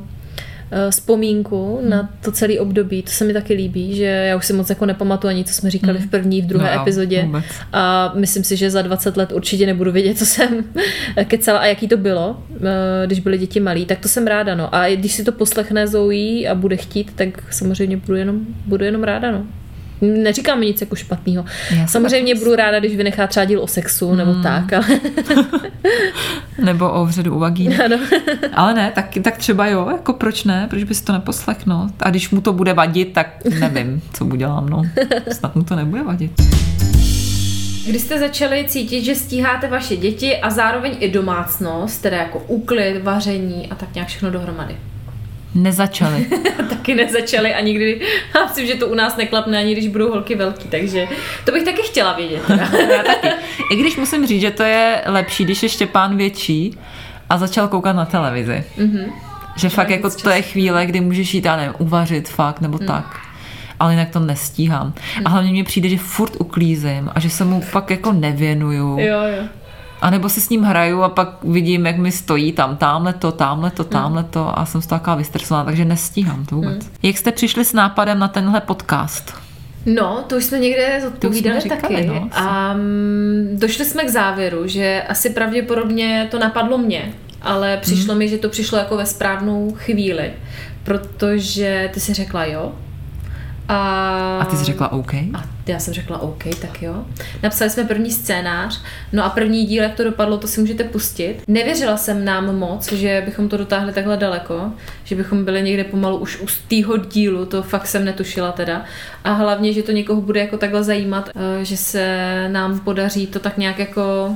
[SPEAKER 2] vzpomínku
[SPEAKER 1] Hmm.
[SPEAKER 2] na to celé období. To se mi taky líbí, že já už si moc jako nepamatuju ani, co jsme říkali v první, v druhé
[SPEAKER 1] No
[SPEAKER 2] epizodě.
[SPEAKER 1] vůbec.
[SPEAKER 2] A myslím si, že za 20 let určitě nebudu vědět, co jsem kecala a jaký to bylo, eh, když byly děti malí, tak to jsem ráda. No. A když si to poslechne Zoe a bude chtít, tak samozřejmě budu jenom, budu jenom ráda. No. Neříkám nic jako špatného. Samozřejmě budu ráda, když vynechá třeba díl o sexu nebo tak, ale
[SPEAKER 1] Nebo o vředu u vagíny.
[SPEAKER 2] ano.
[SPEAKER 1] Ale ne, tak, tak třeba jo, jako proč ne, proč bys to neposlechnul? A když mu to bude vadit, tak nevím, co udělám, no. Snad mu to nebude vadit.
[SPEAKER 2] Kdy jste začali cítit, že stíháte vaše děti a zároveň i domácnost, teda jako úklid, vaření a tak nějak všechno dohromady?
[SPEAKER 1] Nezačali.
[SPEAKER 2] taky nezačali a nikdy, já myslím, že to u nás neklapne ani když budou holky velký, takže to bych taky chtěla vědět.
[SPEAKER 1] Já taky. I když musím říct, že to je lepší, když je Štěpán větší a začal koukat na televizi. Mm-hmm. Že fakt jako to je chvíle, kdy můžeš jít, já nevím, uvařit fakt nebo mm. tak. Ale jinak to nestíhám. A hlavně mně přijde, že furt uklízím a že se mu pak jako nevěnuju.
[SPEAKER 2] jo, jo.
[SPEAKER 1] A nebo si s ním hraju a pak vidím, jak mi stojí tam, tamhle to, tamhle to, tamhle to a jsem z toho taková vystresovaná, takže nestíhám to vůbec. Jak jste přišli s nápadem na tenhle podcast?
[SPEAKER 2] No, to už jsme někde zodpovídali
[SPEAKER 1] říkali,
[SPEAKER 2] taky.
[SPEAKER 1] no,
[SPEAKER 2] a došli jsme k závěru, že asi pravděpodobně to napadlo mě, ale přišlo
[SPEAKER 1] Mhm.
[SPEAKER 2] mi, že to přišlo jako ve správnou chvíli, protože ty si řekla jo. A,
[SPEAKER 1] A ty jsi řekla OK?
[SPEAKER 2] A já jsem řekla OK, tak jo. Napsali jsme první scénář, no a první díl, jak to dopadlo, to si můžete pustit. Nevěřila jsem nám moc, že bychom to dotáhli takhle daleko, že bychom byli někde pomalu už u tého dílu, to fakt jsem netušila teda. A hlavně, že to někoho bude jako takhle zajímat, eh, že se nám podaří to tak nějak jako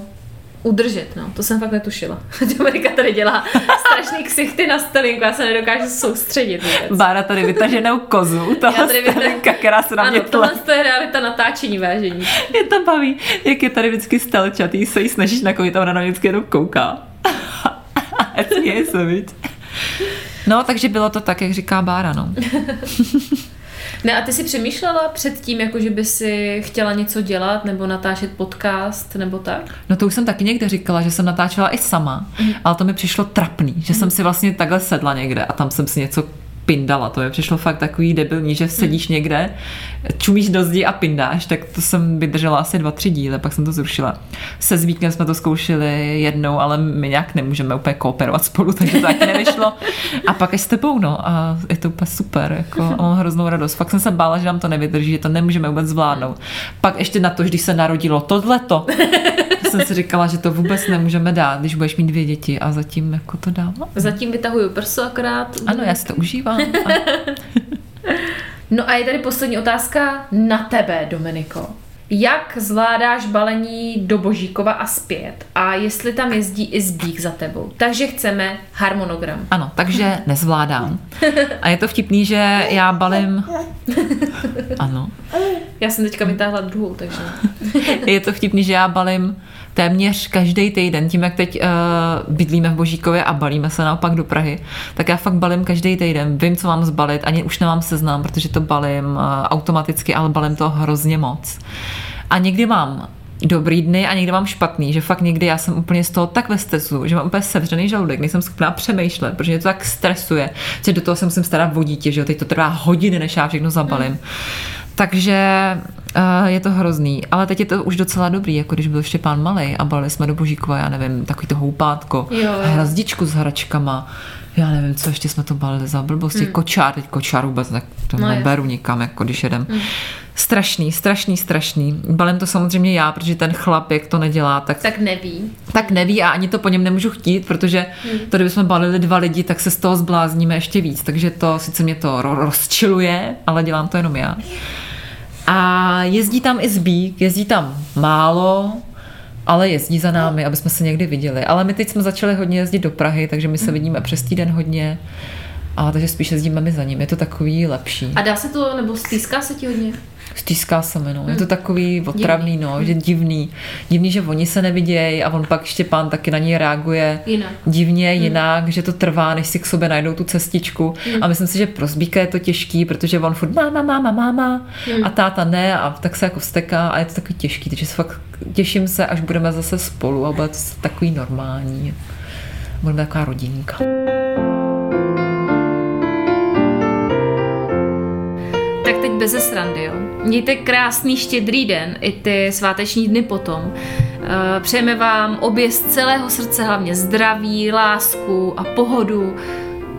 [SPEAKER 2] udržet, no. To jsem fakt netušila. Dominika tady dělá strašný ksichty na stelinku, já se nedokážu soustředit vůbec.
[SPEAKER 1] Bára tady vytaženou kozu, ta starenka, která se na mě
[SPEAKER 2] Ano,
[SPEAKER 1] tle.
[SPEAKER 2] tohle to je realita natáčení vážení.
[SPEAKER 1] Mě to baví, jak je tady vždycky stelčatý, se jí snažíš nakovit a ona na mě vždycky jenom kouká. A směje se, viď? No, takže bylo to tak, jak říká Bára, no.
[SPEAKER 2] Ne, a ty si přemýšlela před tím, jako že by si chtěla něco dělat, nebo natáčet podcast, nebo tak?
[SPEAKER 1] No to už jsem taky někde říkala, že jsem natáčela i sama, ale to mi přišlo trapný, že jsem si vlastně takhle sedla někde a tam jsem si něco pindala. To mi přišlo fakt takový debilní, že sedíš někde, čumíš do zdi a pindáš, tak to jsem vydržela asi dva, tři díly, pak jsem to zrušila. Se Zvíkem jsme to zkoušeli jednou, ale my nějak nemůžeme úplně kooperovat spolu, takže to taky nevyšlo. A pak až s tebou, no, a je to úplně super, jako, a mám hroznou radost. Fakt jsem se bála, že nám to nevydrží, že to nemůžeme vůbec zvládnout. Pak ještě na to, když se narodilo tohleto, jsem si říkala, že to vůbec nemůžeme dát, když budeš mít dvě děti a zatím jako to dávám.
[SPEAKER 2] Zatím vytahuju prso akorát.
[SPEAKER 1] Ano, já si to užívám. A...
[SPEAKER 2] No a je tady poslední otázka na tebe, Dominiko. Jak zvládáš balení do Božíkova a zpět? A jestli tam jezdí i zbík za tebou? Takže chceme harmonogram.
[SPEAKER 1] Ano, takže nezvládám. A je to vtipný, že já balím... Ano.
[SPEAKER 2] Já jsem teďka vytáhla druhou, takže...
[SPEAKER 1] Je to vtipný, že já balím téměř každý týden, tím jak teď uh, bydlíme v Božíkově a balíme se naopak do Prahy, tak já fakt balím každý týden, vím, co mám zbalit, ani už nemám seznam, protože to balím uh, automaticky, ale balím to hrozně moc. A někdy mám dobrý dny a někdy mám špatný, že fakt někdy já jsem úplně z toho tak ve stresu, že mám úplně sevřený žaludek, nejsem schopná přemýšlet, protože mě to tak stresuje, že do toho se musím starat o dítě, že jo, teď to trvá hodiny, než já všechno zabalím. Mm. Takže uh, je to hrozný. Ale teď je to už docela dobrý, jako když byl Štěpán malý a balili jsme do Božíkova, já nevím, takový to houpátko,
[SPEAKER 2] Jo, jo.
[SPEAKER 1] hrazdičku s hračkama, já nevím, co ještě jsme to balili za blbosti, mm. kočár, teď kočár vůbec tak to
[SPEAKER 2] No,
[SPEAKER 1] neberu nikam, jako když jedem. Mm. Strašný, strašný, strašný. Balím to samozřejmě já, protože ten chlap, jak to nedělá, tak
[SPEAKER 2] Tak neví.
[SPEAKER 1] tak neví a ani to po něm nemůžu chtít, protože to, kdybychom balili dva lidi, tak se z toho zblázníme ještě víc. Takže to sice mě to ro- rozčiluje, ale dělám to jenom já. A jezdí tam i zbík, jezdí tam málo, ale jezdí za námi, aby jsme se někdy viděli. Ale my teď jsme začali hodně jezdit do Prahy, takže my se vidíme přes týden hodně. A takže spíš jezdíme my za ním. Je to takový lepší.
[SPEAKER 2] A dá se to, nebo stýská se ti hodně?
[SPEAKER 1] Stýská se mi, no. Je to takový otravný, no, že divný. Divný, že oni se nevidějí a on pak Štěpán taky na něj reaguje
[SPEAKER 2] Jinak.
[SPEAKER 1] divně, jinak, že to trvá, než si k sobě najdou tu cestičku. A myslím si, že pro Zbíka je to těžký, protože on furt máma, máma, máma a táta ne a tak se jako vsteká a je to takový těžký, takže se fakt těším se, až budeme zase spolu a bude to takový normální. Budeme taková rodinka.
[SPEAKER 2] Bez srandy, jo. Mějte krásný štědrý den, i ty sváteční dny potom. Eh, Přejeme vám obě z celého srdce hlavně zdraví, lásku a pohodu.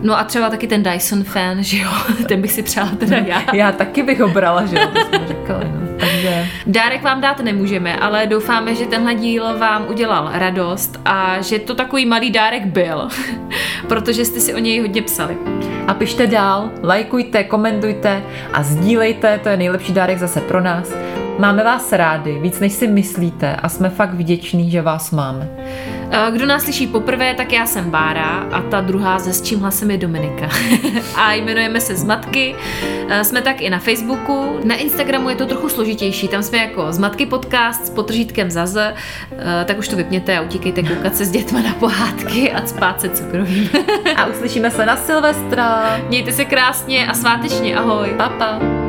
[SPEAKER 2] No a třeba taky ten Dyson fan, že jo, ten bych si přála teda já.
[SPEAKER 1] Já taky bych ho brala, že jo, to jsme říkali, no. Takže
[SPEAKER 2] Dárek vám dát nemůžeme, ale doufáme, že tenhle díl vám udělal radost a že to takový malý dárek byl, protože jste si o něj hodně psali.
[SPEAKER 1] A pište dál, lajkujte, komentujte a sdílejte, to je nejlepší dárek zase pro nás. Máme vás rádi, víc než si myslíte a jsme fakt vděční, že vás máme.
[SPEAKER 2] Kdo nás slyší poprvé, tak já jsem Bára a ta druhá ze s čím hlasem je Dominika. a jmenujeme se Zmatky. Jsme tak i na Facebooku. Na Instagramu je to trochu složitější. Tam jsme jako Zmatky podcast s potržítkem za Z. Eh, Tak už to vypněte a utíkejte koukat se s dětma na pohádky a spát se cukrovým.
[SPEAKER 1] A uslyšíme se na Silvestra.
[SPEAKER 2] Mějte se krásně a svátečně. Ahoj.
[SPEAKER 1] Pa, pa.